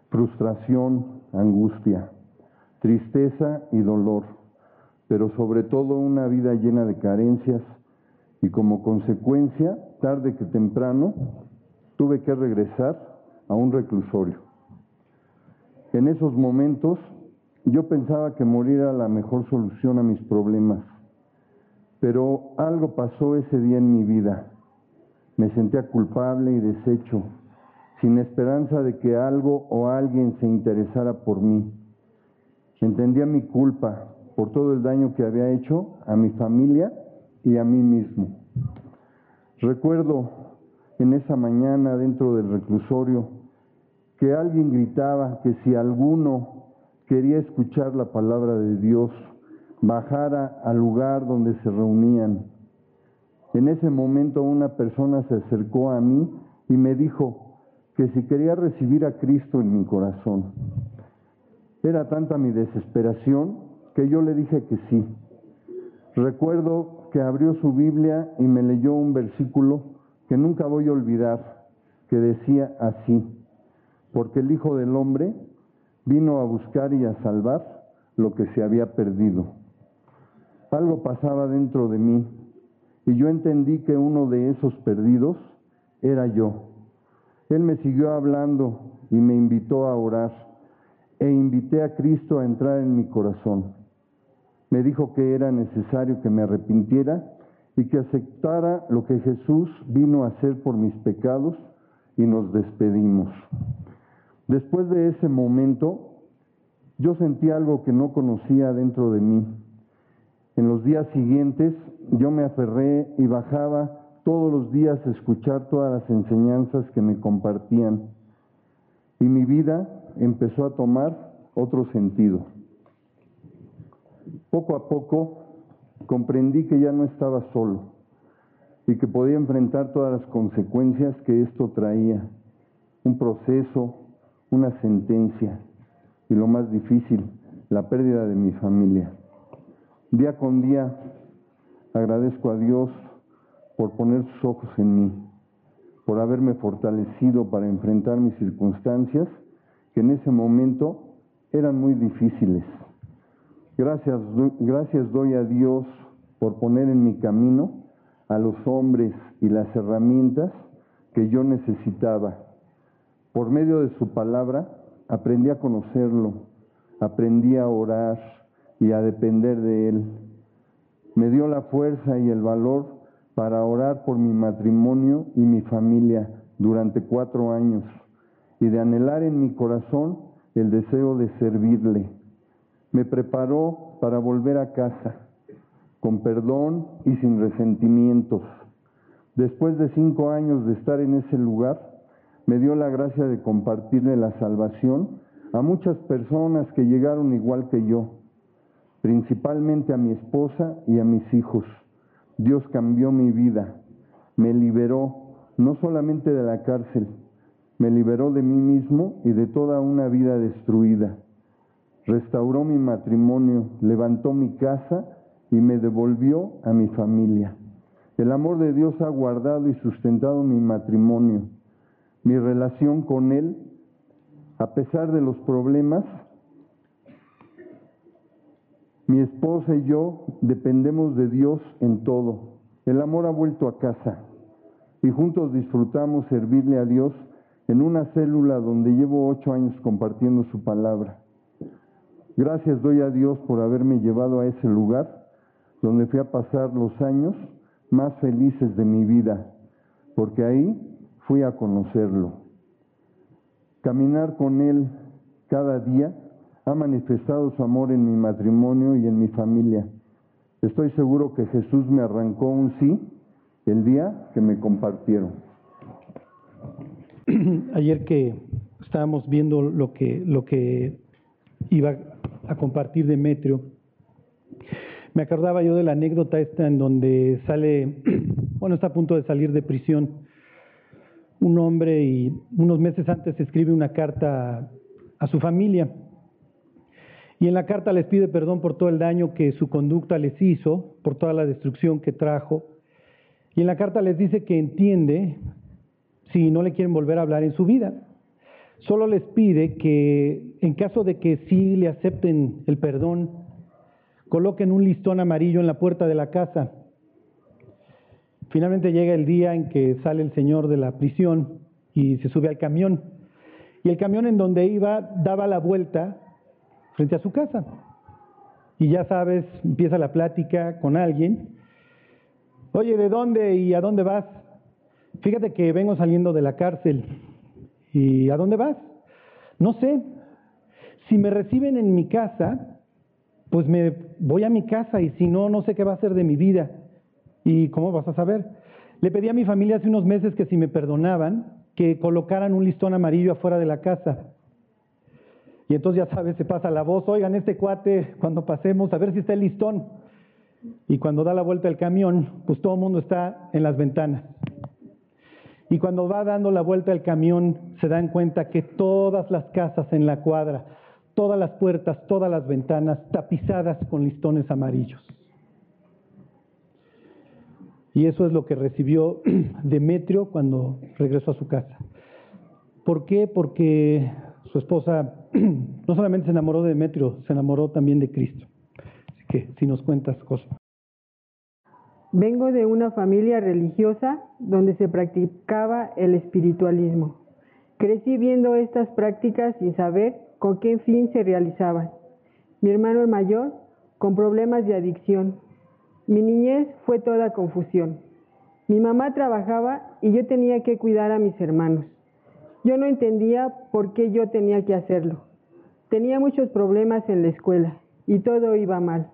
Frustración, angustia, tristeza y dolor, pero sobre todo una vida llena de carencias y como consecuencia, tarde que temprano, tuve que regresar a un reclusorio. En esos momentos yo pensaba que morir era la mejor solución a mis problemas, pero algo pasó ese día en mi vida. Me sentía culpable y deshecho, sin esperanza de que algo o alguien se interesara por mí. Entendía mi culpa por todo el daño que había hecho a mi familia y a mí mismo. Recuerdo en esa mañana dentro del reclusorio que alguien gritaba que si alguno quería escuchar la palabra de Dios, bajara al lugar donde se reunían. En ese momento una persona se acercó a mí y me dijo que si quería recibir a Cristo en mi corazón. Era tanta mi desesperación que yo le dije que sí. Recuerdo que abrió su Biblia y me leyó un versículo que nunca voy a olvidar, que decía así, porque el Hijo del Hombre vino a buscar y a salvar lo que se había perdido. Algo pasaba dentro de mí y yo entendí que uno de esos perdidos era yo. Él me siguió hablando y me invitó a orar e invité a Cristo a entrar en mi corazón. Me dijo que era necesario que me arrepintiera y que aceptara lo que Jesús vino a hacer por mis pecados y nos despedimos. Después de ese momento, yo sentí algo que no conocía dentro de mí. En los días siguientes, yo me aferré y bajaba todos los días a escuchar todas las enseñanzas que me compartían. Y mi vida empezó a tomar otro sentido. Poco a poco comprendí que ya no estaba solo y que podía enfrentar todas las consecuencias que esto traía. Un proceso, una sentencia y lo más difícil, la pérdida de mi familia. Día con día agradezco a Dios por poner sus ojos en mí, por haberme fortalecido para enfrentar mis circunstancias que en ese momento eran muy difíciles. Gracias, gracias doy a Dios por poner en mi camino a los hombres y las herramientas que yo necesitaba. Por medio de su palabra aprendí a conocerlo, aprendí a orar y a depender de él. Me dio la fuerza y el valor para orar por mi matrimonio y mi familia durante cuatro años y de anhelar en mi corazón el deseo de servirle. Me preparó para volver a casa, con perdón y sin resentimientos. Después de cinco años de estar en ese lugar, me dio la gracia de compartirle la salvación a muchas personas que llegaron igual que yo, principalmente a mi esposa y a mis hijos. Dios cambió mi vida, me liberó no solamente de la cárcel, me liberó de mí mismo y de toda una vida destruida. Restauró mi matrimonio, levantó mi casa y me devolvió a mi familia. El amor de Dios ha guardado y sustentado mi matrimonio, mi relación con Él, a pesar de los problemas. Mi esposa y yo dependemos de Dios en todo. El amor ha vuelto a casa y juntos disfrutamos servirle a Dios en una célula donde llevo ocho años compartiendo su palabra. Gracias doy a Dios por haberme llevado a ese lugar donde fui a pasar los años más felices de mi vida, porque ahí fui a conocerlo. Caminar con Él cada día ha manifestado su amor en mi matrimonio y en mi familia. Estoy seguro que Jesús me arrancó un sí el día que me compartieron. <clears throat> ayer que estábamos viendo lo que, lo que iba a compartir Demetrio, me acordaba yo de la anécdota esta en donde sale, <clears throat> bueno, está a punto de salir de prisión, un hombre y unos meses antes escribe una carta a su familia. Y en la carta les pide perdón por todo el daño que su conducta les hizo, por toda la destrucción que trajo. Y en la carta les dice que entiende si no le quieren volver a hablar en su vida. Solo les pide que en caso de que sí le acepten el perdón, coloquen un listón amarillo en la puerta de la casa. Finalmente llega el día en que sale el señor de la prisión y se sube al camión. Y el camión en donde iba daba la vuelta frente a su casa. Y ya sabes, empieza la plática con alguien. Oye, ¿de dónde y a dónde vas? Fíjate que vengo saliendo de la cárcel. ¿Y a dónde vas? No sé. Si me reciben en mi casa, pues me voy a mi casa y si no, no sé qué va a ser de mi vida. ¿Y cómo vas a saber? Le pedí a mi familia hace unos meses que si me perdonaban, que colocaran un listón amarillo afuera de la casa. Y entonces ya sabes, se pasa la voz, oigan, este cuate, cuando pasemos, a ver si está el listón. Y cuando da la vuelta el camión, pues todo el mundo está en las ventanas. Y cuando va dando la vuelta el camión, se dan cuenta que todas las casas en la cuadra, todas las puertas, todas las ventanas tapizadas con listones amarillos. Y eso es lo que recibió <clears throat> Demetrio cuando regresó a su casa. ¿Por qué? Porque su esposa <clears throat> no solamente se enamoró de Demetrio, se enamoró también de Cristo. Así que si nos cuentas cosas. Vengo de una familia religiosa donde se practicaba el espiritualismo. Crecí viendo estas prácticas sin saber con qué fin se realizaban. Mi hermano mayor con problemas de adicción. Mi niñez fue toda confusión. Mi mamá trabajaba y yo tenía que cuidar a mis hermanos. Yo no entendía por qué yo tenía que hacerlo. Tenía muchos problemas en la escuela y todo iba mal.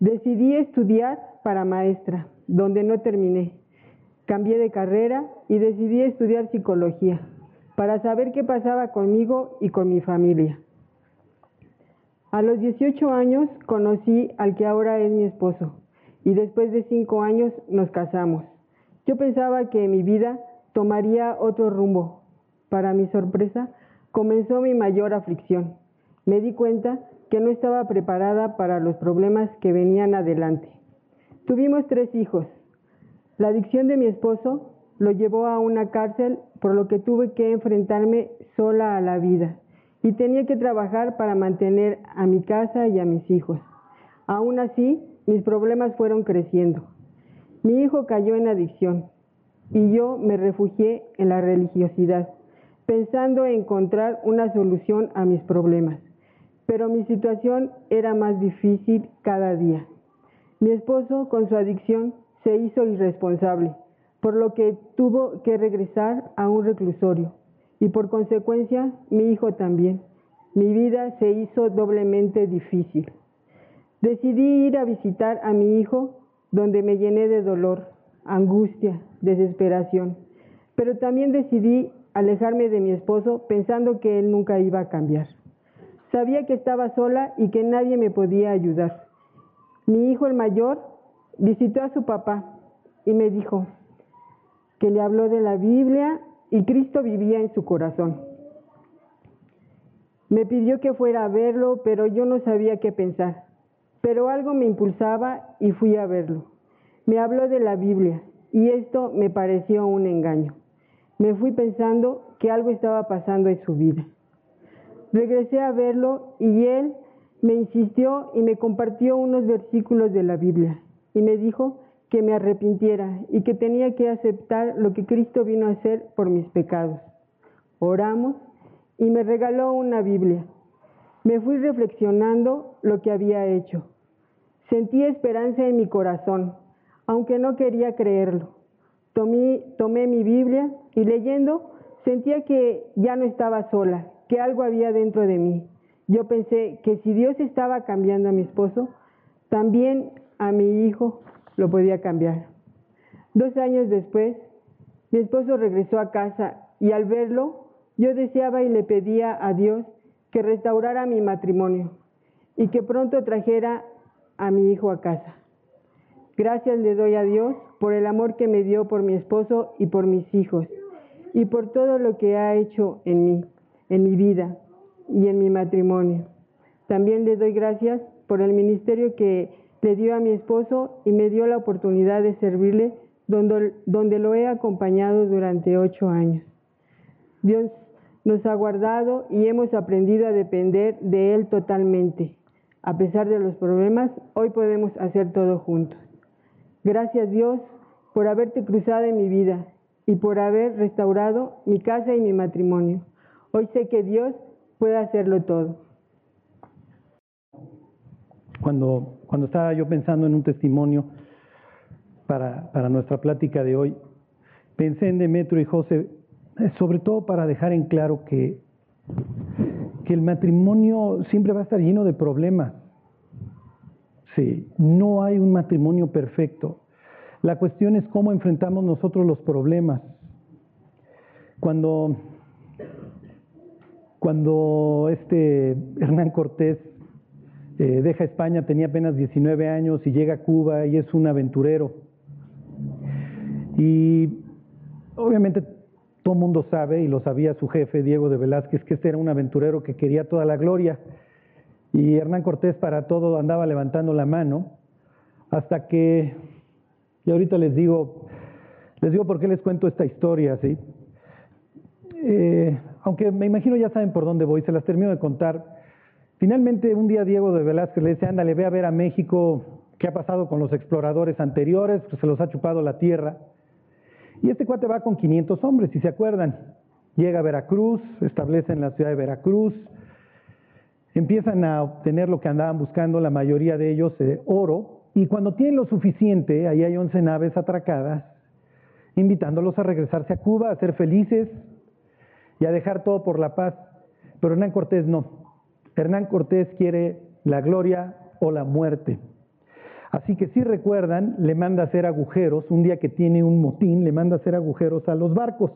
Decidí estudiar para maestra, donde no terminé. Cambié de carrera y decidí estudiar psicología para saber qué pasaba conmigo y con mi familia. A los 18 años conocí al que ahora es mi esposo y después de cinco años nos casamos. Yo pensaba que mi vida tomaría otro rumbo. Para mi sorpresa, comenzó mi mayor aflicción. Me di cuenta que no estaba preparada para los problemas que venían adelante. Tuvimos tres hijos. La adicción de mi esposo lo llevó a una cárcel por lo que tuve que enfrentarme sola a la vida y tenía que trabajar para mantener a mi casa y a mis hijos. Aún así, mis problemas fueron creciendo. Mi hijo cayó en adicción y yo me refugié en la religiosidad, pensando encontrar una solución a mis problemas. Pero mi situación era más difícil cada día. Mi esposo, con su adicción, se hizo irresponsable por lo que tuvo que regresar a un reclusorio y por consecuencia mi hijo también. Mi vida se hizo doblemente difícil. Decidí ir a visitar a mi hijo donde me llené de dolor, angustia, desesperación, pero también decidí alejarme de mi esposo pensando que él nunca iba a cambiar. Sabía que estaba sola y que nadie me podía ayudar. Mi hijo el mayor visitó a su papá y me dijo, que le habló de la Biblia y Cristo vivía en su corazón. Me pidió que fuera a verlo, pero yo no sabía qué pensar. Pero algo me impulsaba y fui a verlo. Me habló de la Biblia y esto me pareció un engaño. Me fui pensando que algo estaba pasando en su vida. Regresé a verlo y él me insistió y me compartió unos versículos de la Biblia y me dijo que me arrepintiera y que tenía que aceptar lo que Cristo vino a hacer por mis pecados. Oramos y me regaló una Biblia. Me fui reflexionando lo que había hecho. Sentí esperanza en mi corazón, aunque no quería creerlo. Tomé, tomé mi Biblia y leyendo sentía que ya no estaba sola, que algo había dentro de mí. Yo pensé que si Dios estaba cambiando a mi esposo, también a mi hijo lo podía cambiar. Dos años después, mi esposo regresó a casa y al verlo, yo deseaba y le pedía a Dios que restaurara mi matrimonio y que pronto trajera a mi hijo a casa. Gracias le doy a Dios por el amor que me dio por mi esposo y por mis hijos y por todo lo que ha hecho en mí, en mi vida y en mi matrimonio. También le doy gracias por el ministerio que le dio a mi esposo y me dio la oportunidad de servirle donde, donde lo he acompañado durante ocho años. Dios nos ha guardado y hemos aprendido a depender de Él totalmente. A pesar de los problemas, hoy podemos hacer todo juntos. Gracias Dios por haberte cruzado en mi vida y por haber restaurado mi casa y mi matrimonio. Hoy sé que Dios puede hacerlo todo. Cuando, cuando estaba yo pensando en un testimonio para, para nuestra plática de hoy, pensé en Demetrio y José, eh, sobre todo para dejar en claro que, que el matrimonio siempre va a estar lleno de problemas. Sí, no hay un matrimonio perfecto. La cuestión es cómo enfrentamos nosotros los problemas. Cuando, cuando este Hernán Cortés eh, deja España, tenía apenas 19 años y llega a Cuba y es un aventurero. Y obviamente todo el mundo sabe, y lo sabía su jefe, Diego de Velázquez, que este era un aventurero que quería toda la gloria. Y Hernán Cortés para todo andaba levantando la mano, hasta que, y ahorita les digo, les digo por qué les cuento esta historia, ¿sí? Eh, aunque me imagino ya saben por dónde voy, se las termino de contar. Finalmente, un día Diego de Velázquez le dice, ándale, ve a ver a México qué ha pasado con los exploradores anteriores, pues se los ha chupado la tierra. Y este cuate va con 500 hombres, si se acuerdan. Llega a Veracruz, establece en la ciudad de Veracruz, empiezan a obtener lo que andaban buscando, la mayoría de ellos, eh, oro, y cuando tienen lo suficiente, ahí hay 11 naves atracadas, invitándolos a regresarse a Cuba, a ser felices y a dejar todo por la paz. Pero Hernán Cortés no. Hernán Cortés quiere la gloria o la muerte. Así que si recuerdan, le manda hacer agujeros, un día que tiene un motín, le manda hacer agujeros a los barcos.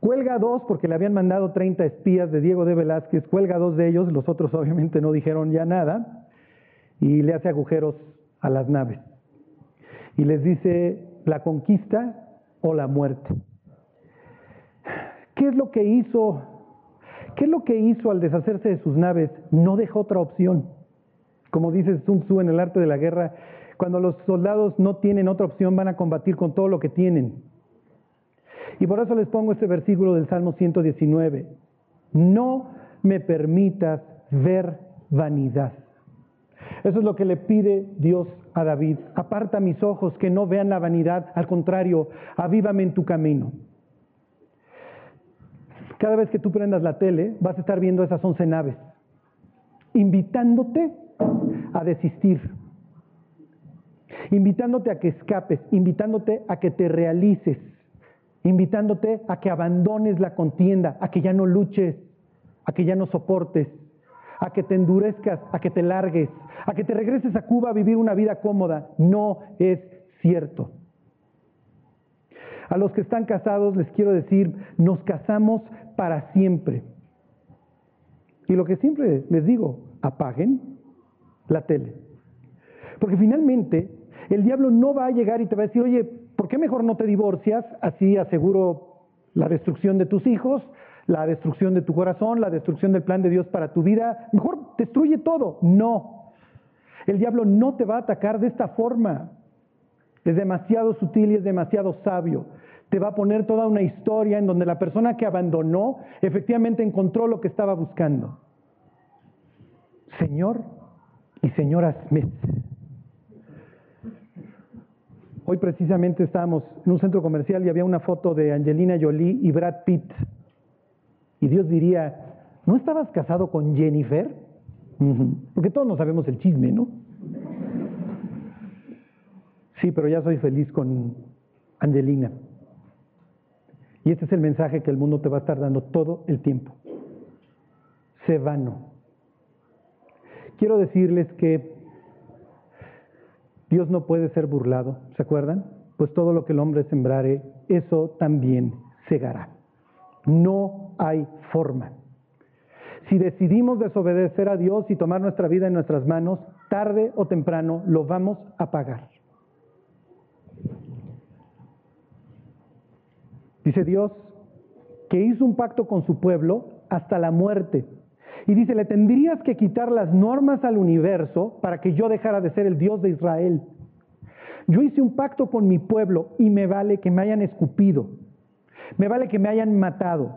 Cuelga dos porque le habían mandado 30 espías de Diego de Velázquez, cuelga dos de ellos, los otros obviamente no dijeron ya nada, y le hace agujeros a las naves. Y les dice la conquista o la muerte. ¿Qué es lo que hizo? ¿Qué es lo que hizo al deshacerse de sus naves? No dejó otra opción. Como dice Sun Tzu en el arte de la guerra, cuando los soldados no tienen otra opción van a combatir con todo lo que tienen. Y por eso les pongo este versículo del Salmo 119. No me permitas ver vanidad. Eso es lo que le pide Dios a David. Aparta mis ojos que no vean la vanidad, al contrario, avívame en tu camino. Cada vez que tú prendas la tele, vas a estar viendo esas once naves, invitándote a desistir, invitándote a que escapes, invitándote a que te realices, invitándote a que abandones la contienda, a que ya no luches, a que ya no soportes, a que te endurezcas, a que te largues, a que te regreses a Cuba a vivir una vida cómoda. No es cierto. A los que están casados les quiero decir, nos casamos para siempre. Y lo que siempre les digo, apaguen la tele. Porque finalmente el diablo no va a llegar y te va a decir, oye, ¿por qué mejor no te divorcias? Así aseguro la destrucción de tus hijos, la destrucción de tu corazón, la destrucción del plan de Dios para tu vida. Mejor destruye todo. No. El diablo no te va a atacar de esta forma. Es demasiado sutil y es demasiado sabio. Te va a poner toda una historia en donde la persona que abandonó efectivamente encontró lo que estaba buscando. Señor y señora Smith. Hoy precisamente estábamos en un centro comercial y había una foto de Angelina Jolie y Brad Pitt. Y Dios diría, ¿no estabas casado con Jennifer? Porque todos no sabemos el chisme, ¿no? Sí, pero ya soy feliz con Angelina. Y este es el mensaje que el mundo te va a estar dando todo el tiempo. Sé vano. Quiero decirles que Dios no puede ser burlado, ¿se acuerdan? Pues todo lo que el hombre sembrare, eso también segará. No hay forma. Si decidimos desobedecer a Dios y tomar nuestra vida en nuestras manos, tarde o temprano lo vamos a pagar. Dice Dios que hizo un pacto con su pueblo hasta la muerte. Y dice, le tendrías que quitar las normas al universo para que yo dejara de ser el Dios de Israel. Yo hice un pacto con mi pueblo y me vale que me hayan escupido, me vale que me hayan matado,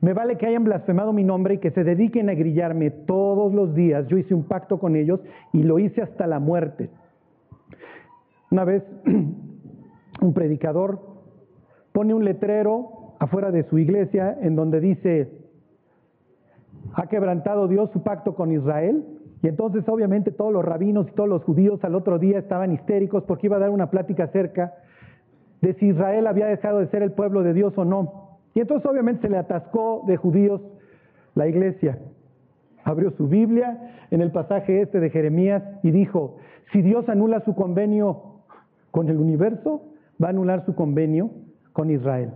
me vale que hayan blasfemado mi nombre y que se dediquen a grillarme todos los días. Yo hice un pacto con ellos y lo hice hasta la muerte. Una vez <clears throat> un predicador pone un letrero afuera de su iglesia en donde dice, ha quebrantado Dios su pacto con Israel. Y entonces obviamente todos los rabinos y todos los judíos al otro día estaban histéricos porque iba a dar una plática acerca de si Israel había dejado de ser el pueblo de Dios o no. Y entonces obviamente se le atascó de judíos la iglesia. Abrió su Biblia en el pasaje este de Jeremías y dijo, si Dios anula su convenio con el universo, va a anular su convenio con Israel.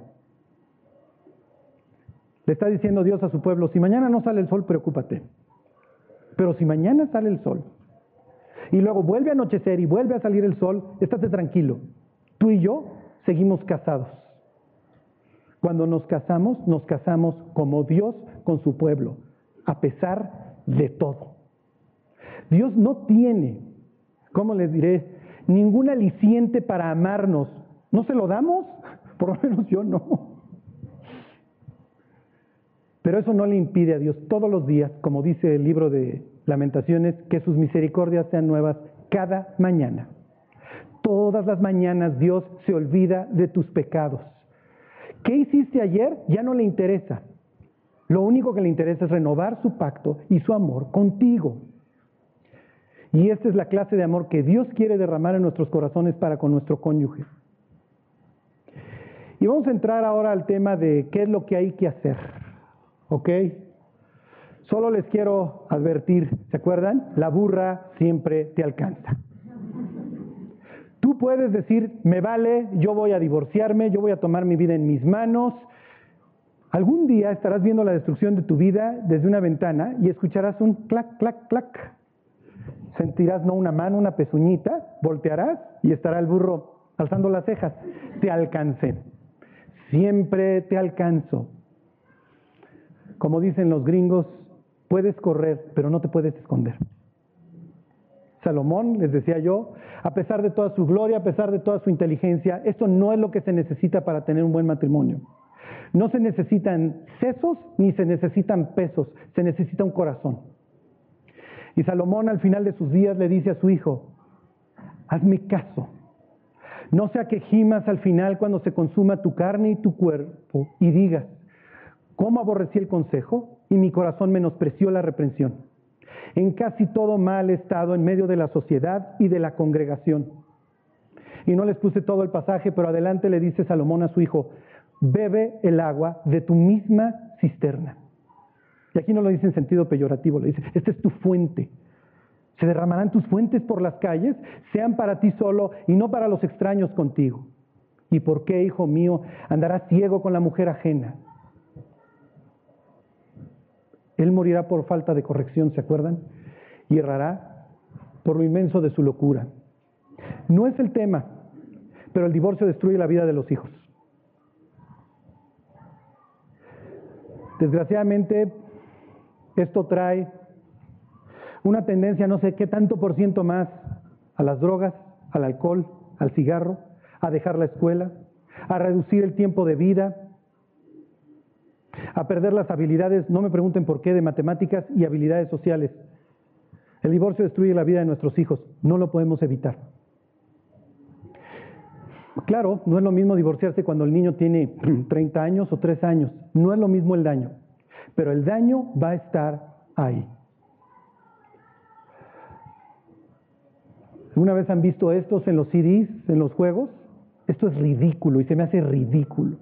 Le está diciendo Dios a su pueblo, si mañana no sale el sol, preocúpate. Pero si mañana sale el sol y luego vuelve a anochecer y vuelve a salir el sol, estate tranquilo. Tú y yo seguimos casados. Cuando nos casamos, nos casamos como Dios con su pueblo, a pesar de todo. Dios no tiene, ¿cómo les diré? Ningún aliciente para amarnos. ¿No se lo damos? Por lo menos yo no. Pero eso no le impide a Dios todos los días, como dice el libro de lamentaciones, que sus misericordias sean nuevas cada mañana. Todas las mañanas Dios se olvida de tus pecados. ¿Qué hiciste ayer? Ya no le interesa. Lo único que le interesa es renovar su pacto y su amor contigo. Y esta es la clase de amor que Dios quiere derramar en nuestros corazones para con nuestro cónyuge. Y vamos a entrar ahora al tema de qué es lo que hay que hacer. ¿Ok? Solo les quiero advertir, ¿se acuerdan? La burra siempre te alcanza. Tú puedes decir, me vale, yo voy a divorciarme, yo voy a tomar mi vida en mis manos. Algún día estarás viendo la destrucción de tu vida desde una ventana y escucharás un clac, clac, clac. Sentirás no una mano, una pezuñita, voltearás y estará el burro alzando las cejas. Te alcancé. Siempre te alcanzo. Como dicen los gringos, puedes correr, pero no te puedes esconder. Salomón, les decía yo, a pesar de toda su gloria, a pesar de toda su inteligencia, esto no es lo que se necesita para tener un buen matrimonio. No se necesitan sesos ni se necesitan pesos, se necesita un corazón. Y Salomón al final de sus días le dice a su hijo, hazme caso, no sea que gimas al final cuando se consuma tu carne y tu cuerpo y digas, ¿cómo aborrecí el consejo y mi corazón menospreció la reprensión? en casi todo mal estado en medio de la sociedad y de la congregación. Y no les puse todo el pasaje, pero adelante le dice Salomón a su hijo, bebe el agua de tu misma cisterna. Y aquí no lo dice en sentido peyorativo, le dice, esta es tu fuente. Se derramarán tus fuentes por las calles, sean para ti solo y no para los extraños contigo. ¿Y por qué, hijo mío, andarás ciego con la mujer ajena? Él morirá por falta de corrección, ¿se acuerdan? Y errará por lo inmenso de su locura. No es el tema, pero el divorcio destruye la vida de los hijos. Desgraciadamente, esto trae una tendencia, no sé qué tanto por ciento más, a las drogas, al alcohol, al cigarro, a dejar la escuela, a reducir el tiempo de vida, a perder las habilidades, no me pregunten por qué, de matemáticas y habilidades sociales. El divorcio destruye la vida de nuestros hijos, no lo podemos evitar. Claro, no es lo mismo divorciarse cuando el niño tiene <clears throat> 30 años o 3 años, no es lo mismo el daño, pero el daño va a estar ahí. ¿Alguna vez han visto estos en los CDs, en los juegos? Esto es ridículo y se me hace ridículo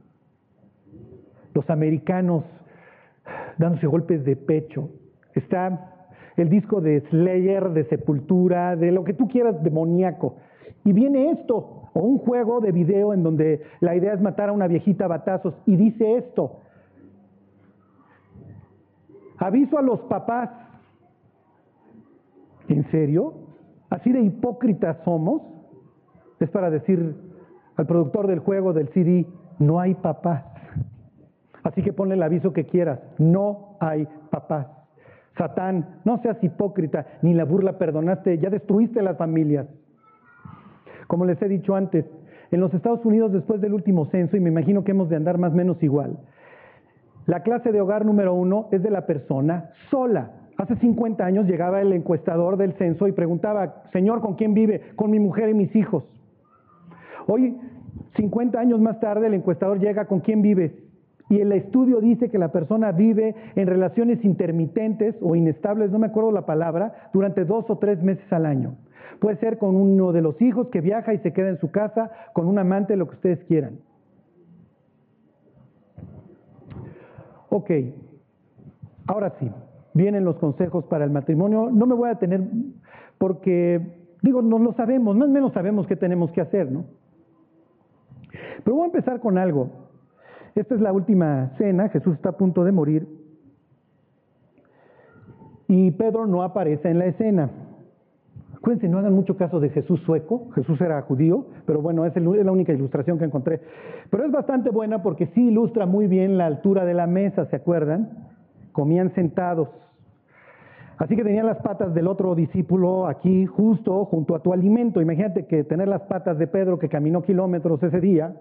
los americanos dándose golpes de pecho. Está el disco de Slayer, de Sepultura, de lo que tú quieras, demoníaco. Y viene esto, o un juego de video en donde la idea es matar a una viejita a batazos, y dice esto. Aviso a los papás. ¿En serio? ¿Así de hipócritas somos? Es para decir al productor del juego, del CD, no hay papás. Así que ponle el aviso que quieras. No hay papás. Satán, no seas hipócrita, ni la burla perdonaste, ya destruiste las familias. Como les he dicho antes, en los Estados Unidos después del último censo, y me imagino que hemos de andar más o menos igual, la clase de hogar número uno es de la persona sola. Hace 50 años llegaba el encuestador del censo y preguntaba, Señor, ¿con quién vive? Con mi mujer y mis hijos. Hoy, 50 años más tarde, el encuestador llega, ¿con quién vives? Y el estudio dice que la persona vive en relaciones intermitentes o inestables, no me acuerdo la palabra, durante dos o tres meses al año. Puede ser con uno de los hijos que viaja y se queda en su casa, con un amante, lo que ustedes quieran. Ok, ahora sí, vienen los consejos para el matrimonio. No me voy a tener, porque, digo, no lo sabemos, más o menos sabemos qué tenemos que hacer, ¿no? Pero voy a empezar con algo. Esta es la última cena, Jesús está a punto de morir y Pedro no aparece en la escena. Acuérdense, no hagan mucho caso de Jesús sueco, Jesús era judío, pero bueno, es la única ilustración que encontré. Pero es bastante buena porque sí ilustra muy bien la altura de la mesa, ¿se acuerdan? Comían sentados. Así que tenían las patas del otro discípulo aquí, justo junto a tu alimento. Imagínate que tener las patas de Pedro que caminó kilómetros ese día,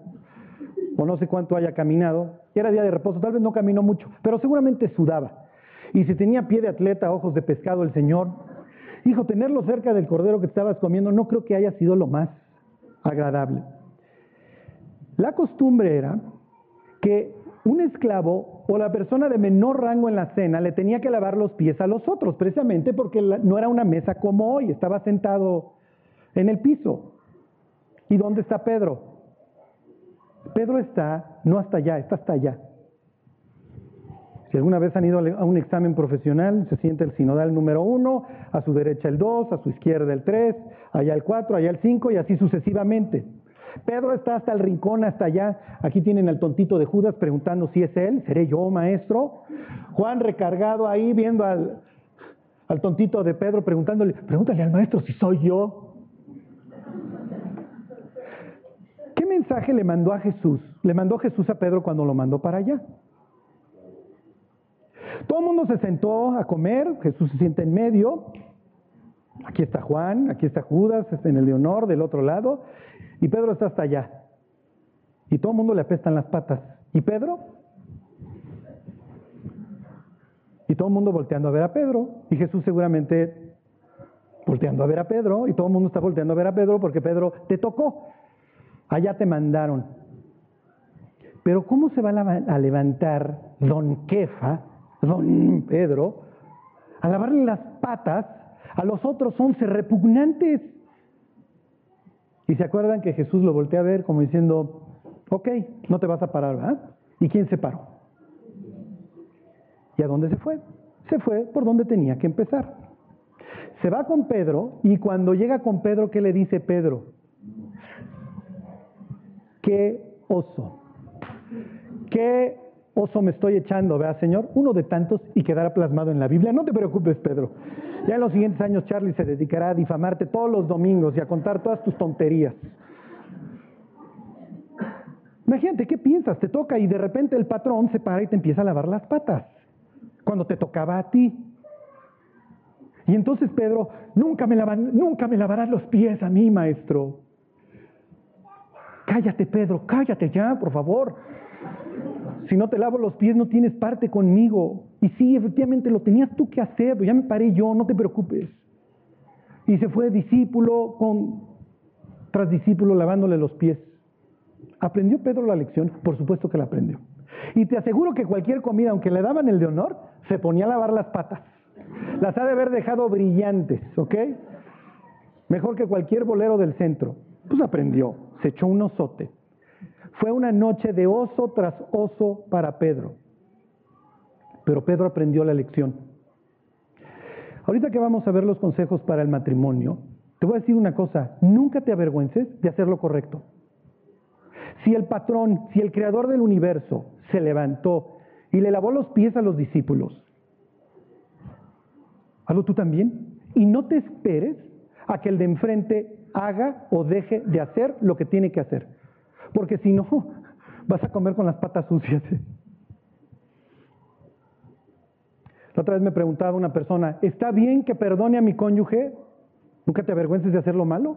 o no sé cuánto haya caminado, era día de reposo, tal vez no caminó mucho, pero seguramente sudaba. Y si tenía pie de atleta, ojos de pescado el Señor, hijo, tenerlo cerca del cordero que estabas comiendo no creo que haya sido lo más agradable. La costumbre era que un esclavo o la persona de menor rango en la cena le tenía que lavar los pies a los otros, precisamente porque no era una mesa como hoy, estaba sentado en el piso. ¿Y dónde está Pedro? Pedro está no hasta allá, está hasta allá. Si alguna vez han ido a un examen profesional, se siente el sinodal número uno, a su derecha el dos, a su izquierda el tres, allá el cuatro, allá el cinco y así sucesivamente. Pedro está hasta el rincón, hasta allá. Aquí tienen al tontito de Judas preguntando si es él, seré yo, maestro. Juan recargado ahí viendo al, al tontito de Pedro preguntándole, pregúntale al maestro si soy yo. ¿Qué mensaje le mandó a Jesús? Le mandó Jesús a Pedro cuando lo mandó para allá. Todo el mundo se sentó a comer, Jesús se sienta en medio. Aquí está Juan, aquí está Judas, en el Leonor del otro lado, y Pedro está hasta allá. Y todo el mundo le apestan las patas. ¿Y Pedro? Y todo el mundo volteando a ver a Pedro. Y Jesús seguramente volteando a ver a Pedro. Y todo el mundo está volteando a ver a Pedro porque Pedro te tocó. Allá te mandaron. Pero ¿cómo se va a levantar don Kefa, don Pedro, a lavarle las patas a los otros once repugnantes? Y se acuerdan que Jesús lo voltea a ver como diciendo, ok, no te vas a parar, ¿verdad? ¿Y quién se paró? ¿Y a dónde se fue? Se fue por donde tenía que empezar. Se va con Pedro y cuando llega con Pedro, ¿qué le dice Pedro? Qué oso. Qué oso me estoy echando, ¿verdad, Señor? Uno de tantos y quedará plasmado en la Biblia. No te preocupes, Pedro. Ya en los siguientes años Charlie se dedicará a difamarte todos los domingos y a contar todas tus tonterías. Imagínate, ¿qué piensas? Te toca y de repente el patrón se para y te empieza a lavar las patas, cuando te tocaba a ti. Y entonces Pedro, nunca me, nunca me lavarás los pies a mí, maestro. Cállate, Pedro, cállate ya, por favor. Si no te lavo los pies, no tienes parte conmigo. Y sí, efectivamente lo tenías tú que hacer, ya me paré yo, no te preocupes. Y se fue discípulo tras discípulo lavándole los pies. ¿Aprendió Pedro la lección? Por supuesto que la aprendió. Y te aseguro que cualquier comida, aunque le daban el de honor, se ponía a lavar las patas. Las ha de haber dejado brillantes, ¿ok? Mejor que cualquier bolero del centro. Pues aprendió, se echó un osote. Fue una noche de oso tras oso para Pedro. Pero Pedro aprendió la lección. Ahorita que vamos a ver los consejos para el matrimonio, te voy a decir una cosa, nunca te avergüences de hacer lo correcto. Si el patrón, si el creador del universo se levantó y le lavó los pies a los discípulos, hazlo tú también. Y no te esperes a que el de enfrente haga o deje de hacer lo que tiene que hacer. Porque si no, vas a comer con las patas sucias. La otra vez me preguntaba una persona, ¿está bien que perdone a mi cónyuge? ¿Nunca te avergüences de hacer lo malo?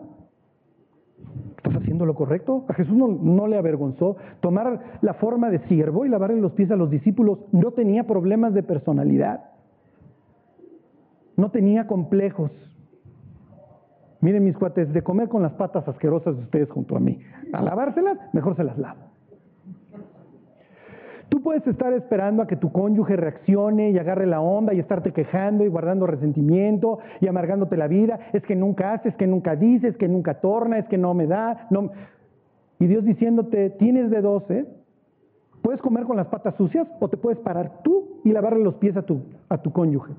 ¿Estás haciendo lo correcto? A Jesús no, no, le avergonzó. Tomar la forma de siervo y lavarle los pies a los discípulos no tenía problemas de personalidad. No tenía complejos. Miren mis cuates, de comer con las patas asquerosas de ustedes junto a mí. A lavárselas, mejor se las lavo. Tú puedes estar esperando a que tu cónyuge reaccione y agarre la onda y estarte quejando y guardando resentimiento y amargándote la vida. Es que nunca haces, que nunca dices, que nunca torna, es que no me da. Y Dios diciéndote, tienes de dos, ¿eh? Puedes comer con las patas sucias o te puedes parar tú y lavarle los pies a tu, a tu cónyuge.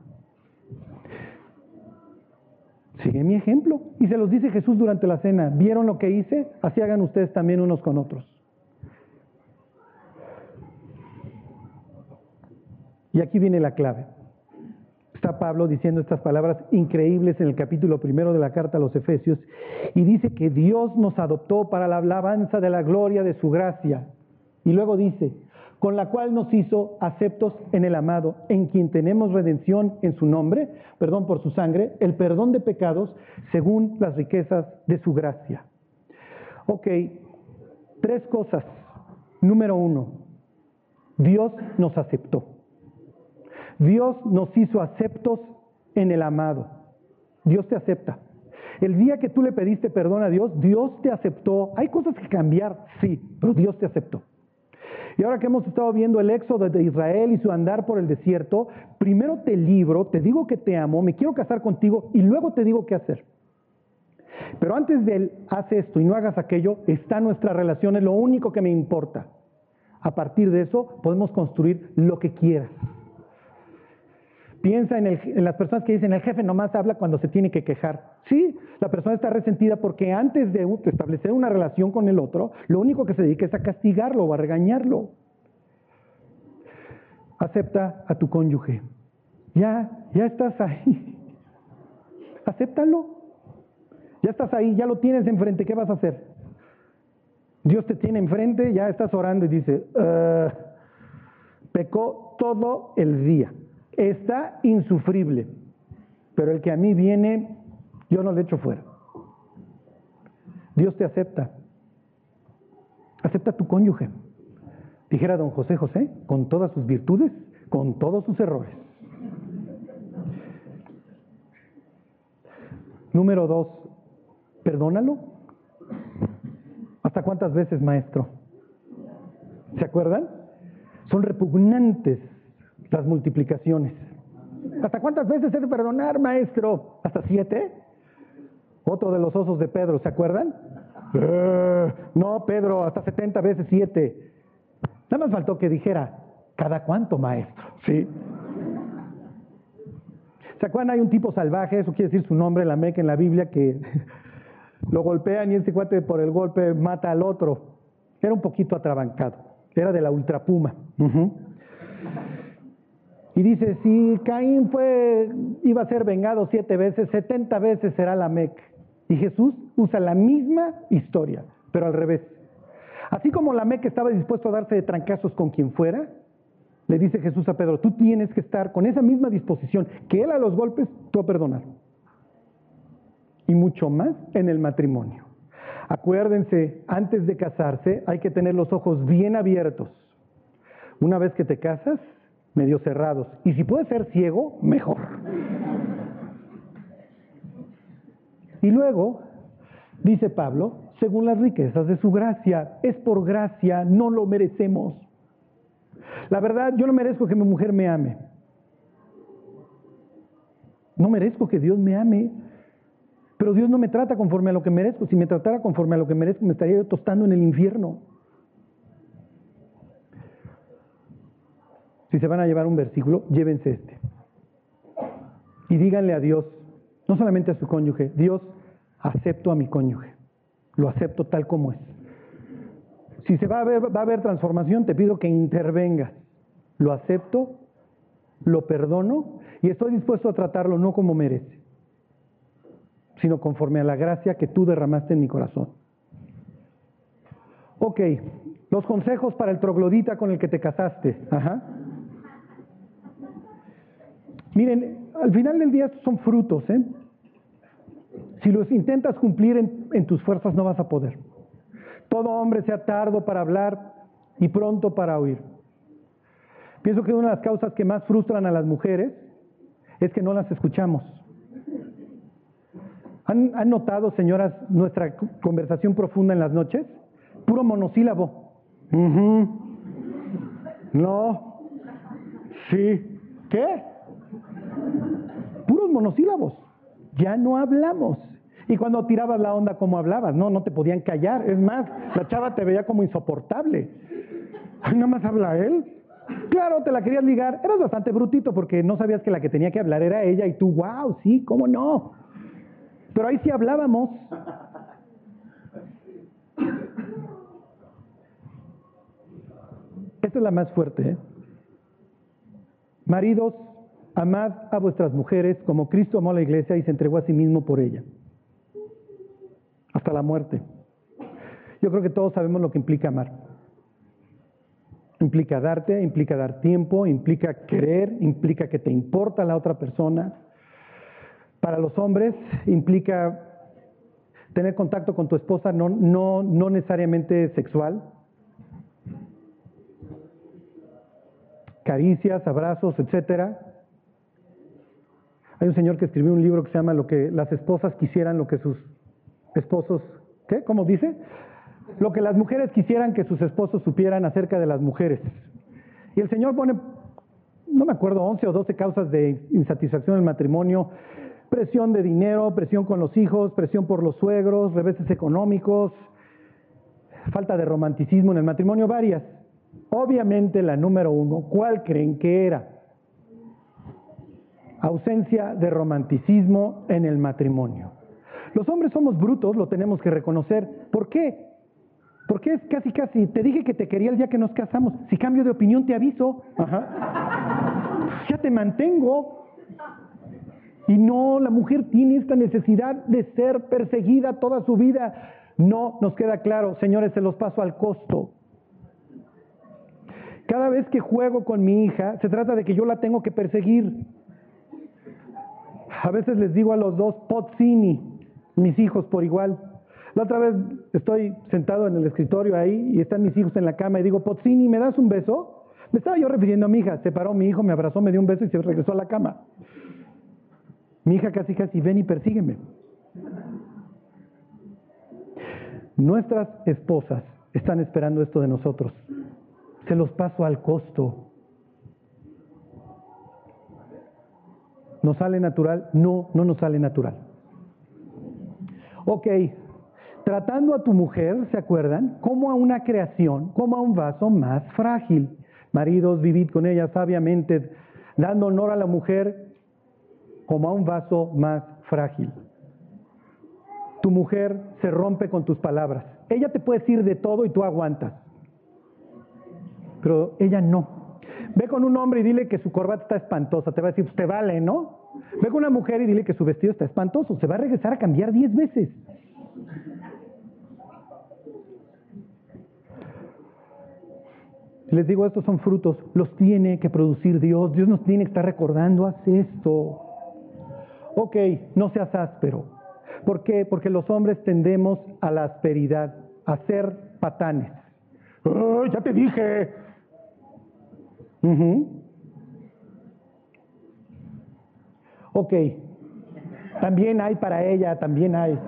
Sigue mi ejemplo. Y se los dice Jesús durante la cena. ¿Vieron lo que hice? Así hagan ustedes también unos con otros. Y aquí viene la clave. Está Pablo diciendo estas palabras increíbles en el capítulo primero de la carta a los Efesios y dice que Dios nos adoptó para la alabanza de la gloria de su gracia. Y luego dice, con la cual nos hizo aceptos en el amado, en quien tenemos redención en su nombre, perdón por su sangre, el perdón de pecados según las riquezas de su gracia. Ok, tres cosas. Número uno, Dios nos aceptó. Dios nos hizo aceptos en el amado. Dios te acepta. El día que tú le pediste perdón a Dios, Dios te aceptó. Hay cosas que cambiar, sí, pero Dios te aceptó. Y ahora que hemos estado viendo el éxodo de Israel y su andar por el desierto, primero te libro, te digo que te amo, me quiero casar contigo y luego te digo qué hacer. Pero antes de él, haz esto y no hagas aquello, está nuestra relación, es lo único que me importa. A partir de eso podemos construir lo que quieras. Piensa en, las personas que dicen, el jefe nomás habla cuando se tiene que quejar. Sí, la persona está resentida porque antes de establecer una relación con el otro, lo único que se dedica es a castigarlo o a regañarlo. Acepta a tu cónyuge. Ya, ya estás ahí. <laughs> Acéptalo. Ya estás ahí, ya lo tienes enfrente, ¿qué vas a hacer? Dios te tiene enfrente, ya estás orando y dice, pecó todo el día está insufrible, pero el que a mí viene, yo no le echo fuera. Dios te acepta. Acepta a tu cónyuge. Dijera don José José, con todas sus virtudes, con todos sus errores. Número dos, perdónalo. ¿Hasta cuántas veces, maestro? ¿Se acuerdan? Son repugnantes las multiplicaciones. ¿Hasta cuántas veces he de perdonar, maestro? ¿Hasta siete? Otro de los osos de Pedro, ¿se acuerdan? Eh, no, Pedro, hasta 70 veces siete. Nada más faltó que dijera, ¿cada cuánto, maestro? Sí. ¿Se acuerdan? Hay un tipo salvaje, eso quiere decir su nombre, la Meca en la Biblia, que lo golpean y ese cuate por el golpe mata al otro. Era un poquito atrabancado, era de la ultrapuma. Y dice, si Caín fue, iba a ser vengado siete veces, setenta veces será la Mec. Y Jesús usa la misma historia, pero al revés. Así como la Mec estaba dispuesto a darse de trancazos con quien fuera, le dice Jesús a Pedro, tú tienes que estar con esa misma disposición que él a los golpes, tú a perdonar. Y mucho más en el matrimonio. Acuérdense, antes de casarse hay que tener los ojos bien abiertos. Una vez que te casas, medio cerrados. Y si puede ser ciego, mejor. Y luego, dice Pablo, según las riquezas de su gracia, es por gracia, no lo merecemos. La verdad, yo no merezco que mi mujer me ame. No merezco que Dios me ame. Pero Dios no me trata conforme a lo que merezco. Si me tratara conforme a lo que merezco, me estaría yo tostando en el infierno. Si se van a llevar un versículo, llévense este. Y díganle a Dios, no solamente a su cónyuge, Dios, acepto a mi cónyuge, lo acepto tal como es. Si se va a ver, va a haber transformación, te pido que intervengas. Lo acepto, lo perdono y estoy dispuesto a tratarlo no como merece, sino conforme a la gracia que tú derramaste en mi corazón. Ok, los consejos para el troglodita con el que te casaste. Ajá. Miren, al final del día estos son frutos, ¿eh? Si los intentas cumplir en, tus fuerzas no vas a poder. Todo hombre sea tardo para hablar y pronto para oír. Pienso que una de las causas que más frustran a las mujeres es que no las escuchamos. ¿Han, ¿Han, notado, señoras, nuestra conversación profunda en las noches? Puro monosílabo. No. Sí. ¿Qué? Monosílabos. Ya no hablamos. Y cuando tirabas la onda, ¿cómo hablabas? No, no te podían callar. Es más, la chava te veía como insoportable. nada más habla él. Claro, te la querías ligar. Eras bastante brutito porque no sabías que la que tenía que hablar era ella y tú, wow, sí, ¿cómo no? Pero ahí sí hablábamos. Esta es la más fuerte. ¿eh? Maridos, Amad a vuestras mujeres como Cristo amó a la iglesia y se entregó a sí mismo por ella. Hasta la muerte. Yo creo que todos sabemos lo que implica amar. Implica darte, implica dar tiempo, implica querer, implica que te importa la otra persona. Para los hombres implica tener contacto con tu esposa, no, no, no necesariamente sexual. Caricias, abrazos, etcétera hay un señor que escribió un libro que se llama Lo que las esposas quisieran lo que sus esposos, ¿qué? ¿Cómo dice? lo que las mujeres quisieran que sus esposos supieran acerca de las mujeres. Y el Señor pone, no me acuerdo, 11 o 12 causas de insatisfacción en el matrimonio, presión de dinero, presión con los hijos, presión por los suegros, reveses económicos, falta de romanticismo en el matrimonio, varias. Obviamente la número uno, ¿cuál creen que era? Ausencia de romanticismo en el matrimonio. Los hombres somos brutos, lo tenemos que reconocer. ¿Por qué? Porque es casi, casi, te dije que te quería el día que nos casamos. Si cambio de opinión, te aviso. Ya te mantengo. Y no, la mujer tiene esta necesidad de ser perseguida toda su vida. No nos queda claro, señores, se los paso al costo. Cada vez que juego con mi hija, se trata de que yo la tengo que perseguir. A veces les digo a los dos, Pozzini, mis hijos por igual. La otra vez estoy sentado en el escritorio ahí y están mis hijos en la cama y digo, Pozzini, ¿me das un beso? Me estaba yo refiriendo a mi hija. Se paró mi hijo, me abrazó, me dio un beso y se regresó a la cama. Mi hija casi casi, ven y persígueme. Nuestras esposas están esperando esto de nosotros. Se los paso al costo. ¿Nos sale natural? No, no nos sale natural. Ok, tratando a tu mujer, ¿se acuerdan? Como a una creación, como a un vaso más frágil. Maridos, vivid con ella sabiamente, dando honor a la mujer como a un vaso más frágil. Tu mujer se rompe con tus palabras. Ella te puede decir de todo y tú aguantas. Pero ella no. Ve con un hombre y dile que su corbata está espantosa. Te va a decir, pues te vale, ¿no? Ve con una mujer y dile que su vestido está espantoso. Se va a regresar a cambiar diez veces. Les digo, estos son frutos, los tiene que producir Dios. Dios nos tiene que estar recordando, haz esto. Ok, no seas áspero. ¿Por qué? Porque los hombres tendemos a la asperidad, a ser patanes. ya te dije! Ok, también hay para ella, también hay.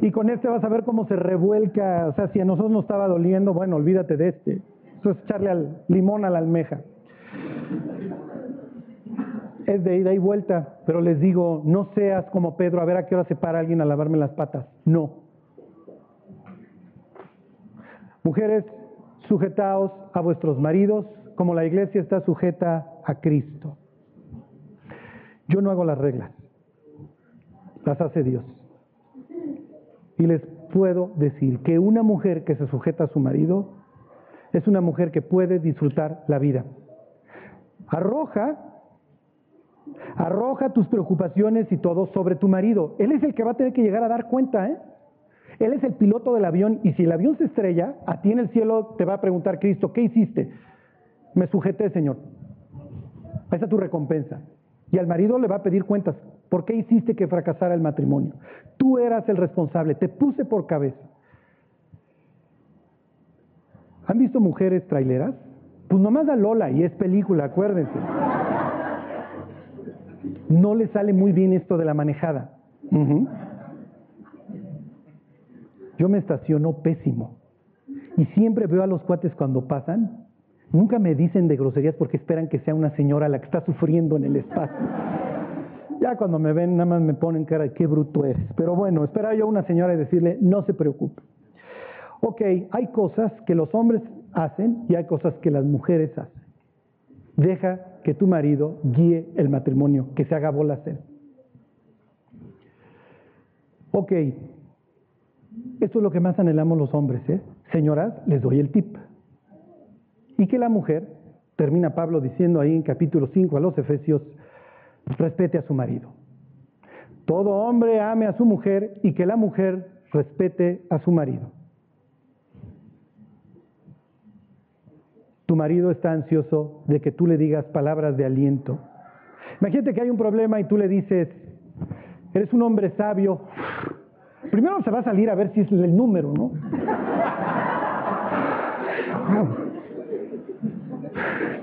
Y con este vas a ver cómo se revuelca, o sea, si a nosotros nos estaba doliendo, bueno, olvídate de este. Eso es echarle al limón a la almeja. Es de ida y vuelta, pero les digo, no seas como Pedro, a ver a qué hora se para alguien a lavarme las patas. No. Mujeres, sujetaos a vuestros maridos como la iglesia está sujeta a Cristo. Yo no hago las reglas, las hace Dios. Y les puedo decir que una mujer que se sujeta a su marido es una mujer que puede disfrutar la vida. Arroja, arroja tus preocupaciones y todo sobre tu marido. Él es el que va a tener que llegar a dar cuenta, ¿eh? Él es el piloto del avión y si el avión se estrella, a ti en el cielo te va a preguntar Cristo, ¿qué hiciste? Me sujeté, Señor. Esa es tu recompensa. Y al marido le va a pedir cuentas. ¿Por qué hiciste que fracasara el matrimonio? Tú eras el responsable, te puse por cabeza. ¿Han visto mujeres traileras? Pues nomás a Lola y es película, acuérdense. No le sale muy bien esto de la manejada. Yo me estaciono pésimo. Y siempre veo a los cuates cuando pasan Nunca me dicen de groserías porque esperan que sea una señora la que está sufriendo en el espacio. Ya cuando me ven, nada más me ponen cara de qué bruto eres. Pero bueno, espera yo a una señora y decirle, no se preocupe. Ok, hay cosas que los hombres hacen y hay cosas que las mujeres hacen. Deja que tu marido guíe el matrimonio, que se haga bola él. Ok, esto es lo que más anhelamos los hombres. ¿eh? Señoras, les doy el tip. Y que la mujer, termina Pablo diciendo ahí en capítulo 5 a los Efesios, respete a su marido. Todo hombre ame a su mujer y que la mujer respete a su marido. Tu marido está ansioso de que tú le digas palabras de aliento. Imagínate que hay un problema y tú le dices, eres un hombre sabio. Primero se va a salir a ver si es el número, ¿no?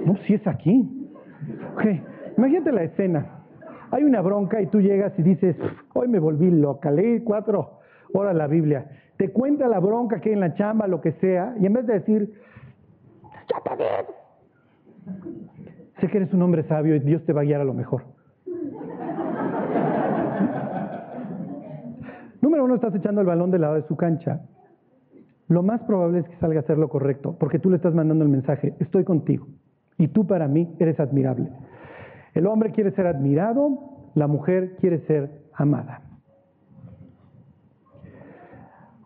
No, si es aquí. Ok, imagínate la escena. Hay una bronca y tú llegas y dices, hoy me volví loca, leí cuatro horas la Biblia. Te cuenta la bronca que hay en la chamba, lo que sea, y en vez de decir, ya te Sé que eres un hombre sabio y Dios te va a guiar a lo mejor. Número uno, estás echando el balón del lado de su cancha. Lo más probable es que salga a hacer lo correcto, porque tú le estás mandando el mensaje, estoy contigo, y tú para mí eres admirable. El hombre quiere ser admirado, la mujer quiere ser amada.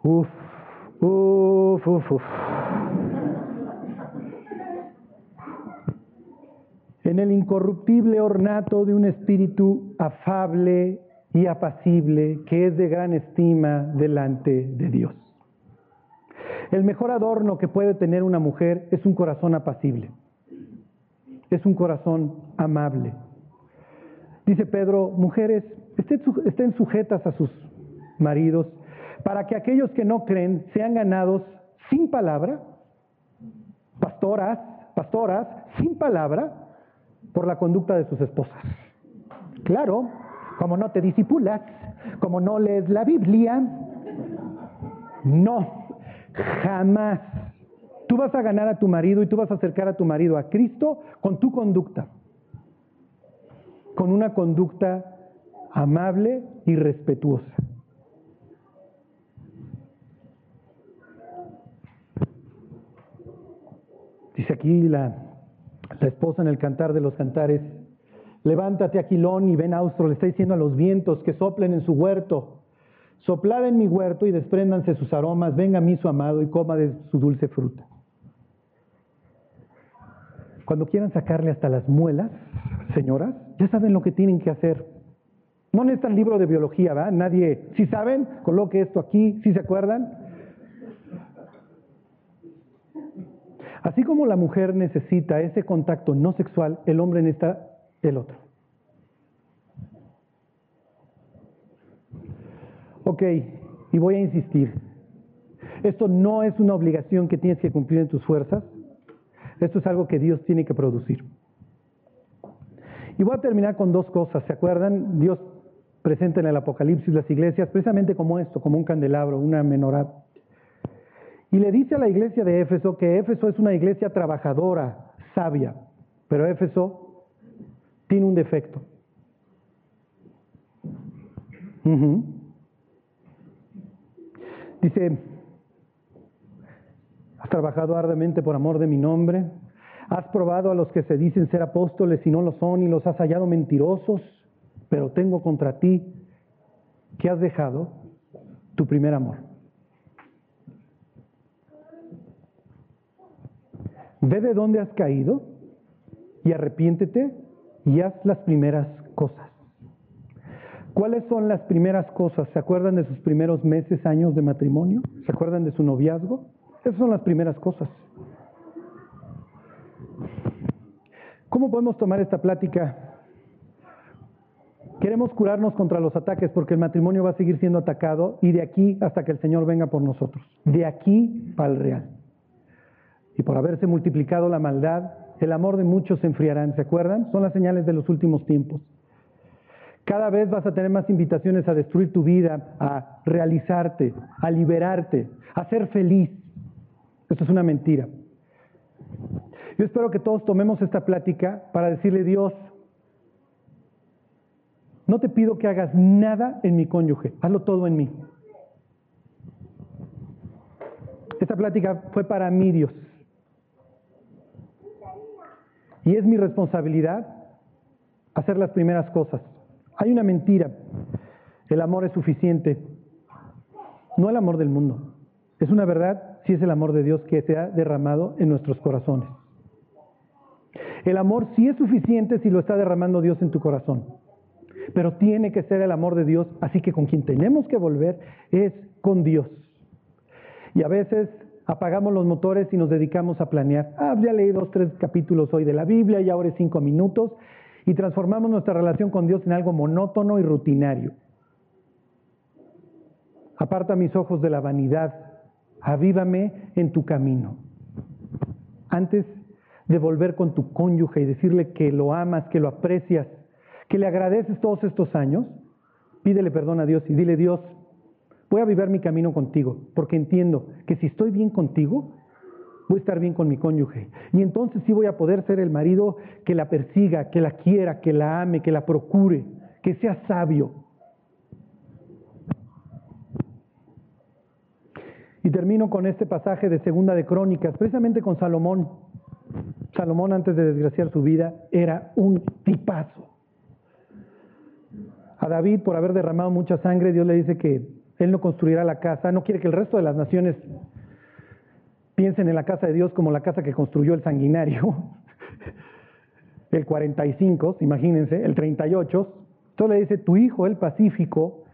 Uf, uf, uf, uf. En el incorruptible ornato de un espíritu afable y apacible que es de gran estima delante de Dios. El mejor adorno que puede tener una mujer es un corazón apacible, es un corazón amable. Dice Pedro, mujeres, estén sujetas a sus maridos para que aquellos que no creen sean ganados sin palabra, pastoras, pastoras, sin palabra, por la conducta de sus esposas. Claro, como no te disipulas, como no lees la Biblia, no, jamás. Tú vas a ganar a tu marido y tú vas a acercar a tu marido a Cristo con tu conducta, con una conducta amable y respetuosa. Dice aquí la, la esposa en el cantar de los cantares, levántate Aquilón y ven austro, le está diciendo a los vientos que soplen en su huerto, soplad en mi huerto y despréndanse sus aromas, venga a mí su amado y coma de su dulce fruta. Cuando quieran sacarle hasta las muelas, señoras, ya saben lo que tienen que hacer. No necesitan libro de biología, ¿verdad? Nadie, si saben, coloque esto aquí, si se acuerdan. Así como la mujer necesita ese contacto no sexual, el hombre necesita el otro. Ok, y voy a insistir. Esto no es una obligación que tienes que cumplir en tus fuerzas. Esto es algo que Dios tiene que producir. Y voy a terminar con dos cosas. ¿Se acuerdan? Dios presenta en el Apocalipsis las iglesias precisamente como esto, como un candelabro, una menorá. Y le dice a la iglesia de Éfeso que Éfeso es una iglesia trabajadora, sabia, pero Éfeso tiene un defecto. Dice, has trabajado arduamente por amor de mi nombre, has probado a los que se dicen ser apóstoles y no lo son y los has hallado mentirosos, pero tengo contra ti que has dejado tu primer amor. Ve de dónde has caído y arrepiéntete y haz las primeras cosas. ¿Cuáles son las primeras cosas? ¿Se acuerdan de sus primeros meses, años de matrimonio? ¿Se acuerdan de su noviazgo? Esas son las primeras cosas. ¿Cómo podemos tomar esta plática? Queremos curarnos contra los ataques porque el matrimonio va a seguir siendo atacado y de aquí hasta que el Señor venga por nosotros. De aquí para el real. Y por haberse multiplicado la maldad, el amor de muchos se enfriarán, ¿se acuerdan? Son las señales de los últimos tiempos. Cada vez vas a tener más invitaciones a destruir tu vida, a realizarte, a liberarte, a ser feliz. Esto es una mentira. Yo espero que todos tomemos esta plática para decirle, Dios, no te pido que hagas nada en mi cónyuge, hazlo todo en mí. Esta plática fue para mí, Dios. Y es mi responsabilidad hacer las primeras cosas. Hay una mentira. El amor es suficiente. No el amor del mundo. Es una verdad si es el amor de Dios que se ha derramado en nuestros corazones. El amor sí es suficiente si lo está derramando Dios en tu corazón. Pero tiene que ser el amor de Dios, así que con quien tenemos que volver es con Dios. Y a veces apagamos los motores y nos dedicamos a planear. Ah, ya leí dos, tres capítulos hoy de la Biblia y ahora es cinco minutos y transformamos nuestra relación con Dios en algo monótono y rutinario. Aparta mis ojos de la vanidad, avívame en tu camino. Antes de volver con tu cónyuge y decirle que lo amas, que lo aprecias, que le agradeces todos estos años, pídele perdón a Dios y dile, Dios, voy a vivir mi camino contigo, porque entiendo que si estoy bien contigo, voy a estar bien con mi cónyuge. Y entonces sí voy a poder ser el marido que la persiga, que la quiera, que la ame, que la procure, que sea sabio. Y termino con este pasaje de Segunda de Crónicas, precisamente con Salomón. Salomón antes de desgraciar su vida era un tipazo. A David, por haber derramado mucha sangre, Dios le dice que él no construirá la casa, no quiere que el resto de las naciones piensen en la casa de Dios como la casa que construyó el sanguinario, <laughs> el 45, imagínense, el 38. Entonces le dice, tu hijo, el pacífico,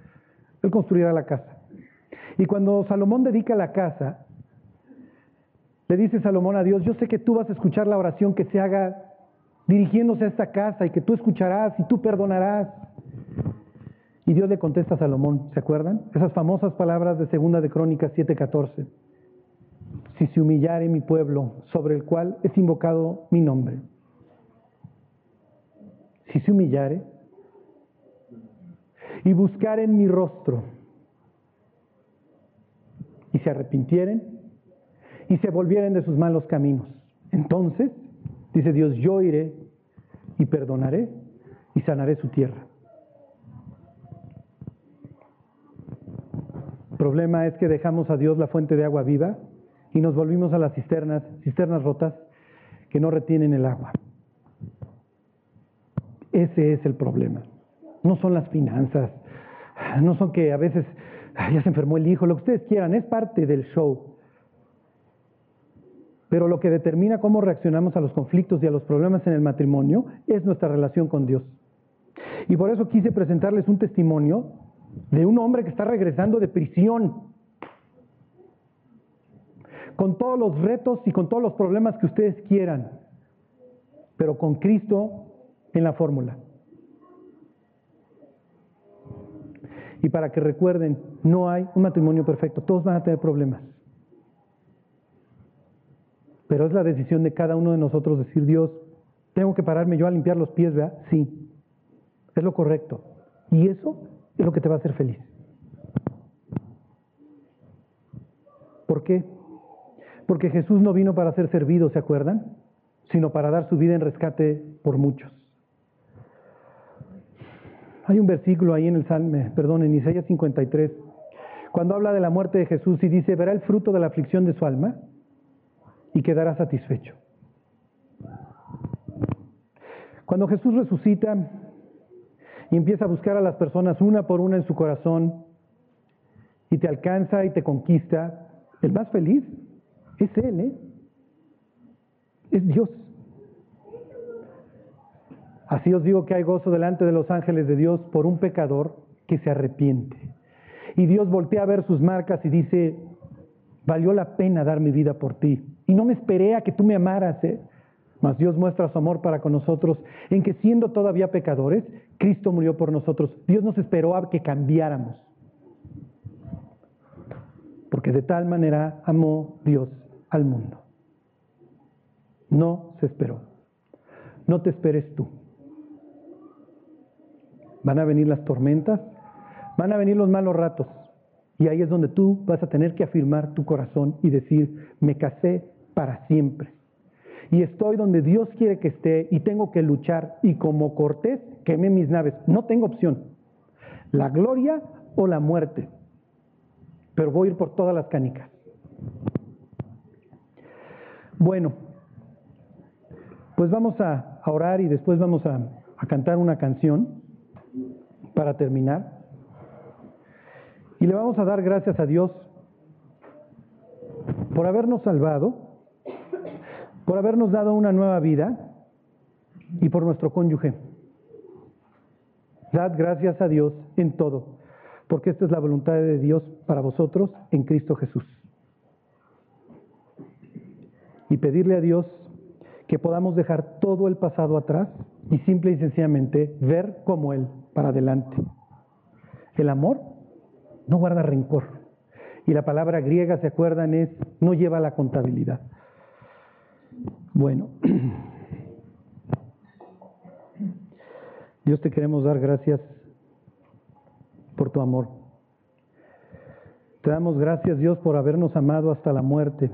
él construirá la casa. Y cuando Salomón dedica la casa, le dice Salomón a Dios, yo sé que tú vas a escuchar la oración que se haga dirigiéndose a esta casa y que tú escucharás y tú perdonarás. Y Dios le contesta a Salomón, ¿se acuerdan? Esas famosas palabras de Segunda de Crónicas 7:14. Si se humillare mi pueblo, sobre el cual es invocado mi nombre. Si se humillare y buscaren mi rostro y se arrepintieren y se volvieren de sus malos caminos. Entonces, dice Dios, yo iré y perdonaré y sanaré su tierra. Problema es que dejamos a Dios la fuente de agua viva y nos volvimos a las cisternas, cisternas rotas que no retienen el agua. Ese es el problema. No son las finanzas, no son que a veces ya se enfermó el hijo, lo que ustedes quieran, es parte del show. Pero lo que determina cómo reaccionamos a los conflictos y a los problemas en el matrimonio es nuestra relación con Dios. Y por eso quise presentarles un testimonio de un hombre que está regresando de prisión, con todos los retos y con todos los problemas que ustedes quieran, pero con Cristo en la fórmula. Y para que recuerden, no hay un matrimonio perfecto, todos van a tener problemas. Pero es la decisión de cada uno de nosotros decir, Dios, tengo que pararme yo a limpiar los pies, ¿verdad? Sí, es lo correcto. Y eso es lo que te va a hacer feliz. ¿Por qué? Porque Jesús no vino para ser servido, ¿se acuerdan? Sino para dar su vida en rescate por muchos. Hay un versículo ahí en el Salme, perdón, en Isaías 53, cuando habla de la muerte de Jesús y dice, verá el fruto de la aflicción de su alma y quedará satisfecho. Cuando Jesús resucita, y empieza a buscar a las personas una por una en su corazón y te alcanza y te conquista, el más feliz es Él, ¿eh? Es Dios. Así os digo que hay gozo delante de los ángeles de Dios por un pecador que se arrepiente. Y Dios voltea a ver sus marcas y dice, valió la pena dar mi vida por ti. Y no me esperé a que tú me amaras, ¿eh? Mas Dios muestra su amor para con nosotros en que siendo todavía pecadores, Cristo murió por nosotros. Dios nos esperó a que cambiáramos. Porque de tal manera amó Dios al mundo. No se esperó. No te esperes tú. Van a venir las tormentas, van a venir los malos ratos. Y ahí es donde tú vas a tener que afirmar tu corazón y decir, me casé para siempre y estoy donde Dios quiere que esté y tengo que luchar y como Cortés quemé mis naves. No tengo opción. La gloria o la muerte. Pero voy a ir por todas las canicas. Bueno, pues vamos a, orar y después vamos a, a cantar una canción para terminar. Y le vamos a dar gracias a Dios por habernos salvado por habernos dado una nueva vida y por nuestro cónyuge. Dad gracias a Dios en todo, porque esta es la voluntad de Dios para vosotros en Cristo Jesús. Y pedirle a Dios que podamos dejar todo el pasado atrás y simple y sencillamente ver como Él para adelante. El amor no guarda rencor. Y la palabra griega, ¿se acuerdan? Es no lleva la contabilidad. Bueno, Dios te queremos dar gracias por tu amor. Te damos gracias Dios por habernos amado hasta la muerte,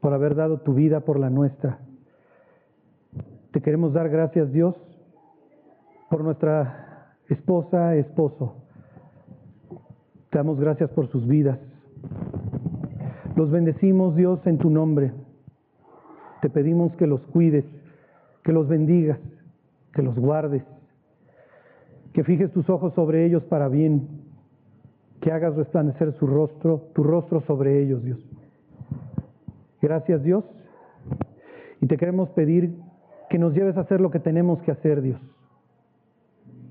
por haber dado tu vida por la nuestra. Te queremos dar gracias Dios por nuestra esposa, esposo. Te damos gracias por sus vidas. Los bendecimos Dios en tu nombre. Te pedimos que los cuides, que los bendigas, que los guardes, que fijes tus ojos sobre ellos para bien que hagas resplandecer su rostro, tu rostro sobre ellos, Dios. Gracias, Dios. Y te queremos pedir que nos lleves a hacer lo que tenemos que hacer, Dios.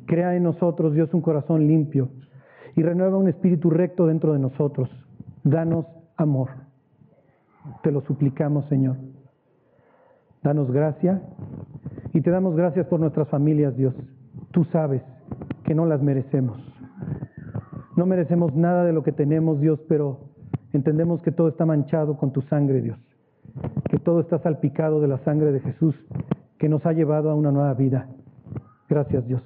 Crea en nosotros, Dios, un corazón limpio y renueva un espíritu recto dentro de nosotros. Danos amor. Te lo suplicamos, Señor. Danos gracia y te damos gracias por nuestras familias, Dios. Tú sabes que no las merecemos. No merecemos nada de lo que tenemos, Dios, pero entendemos que todo está manchado con tu sangre, Dios. Que todo está salpicado de la sangre de Jesús que nos ha llevado a una nueva vida. Gracias, Dios.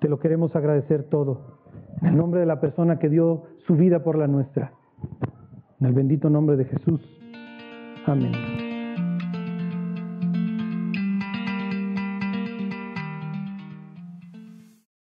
Te lo queremos agradecer todo. En el nombre de la persona que dio su vida por la nuestra. En el bendito nombre de Jesús. Amén.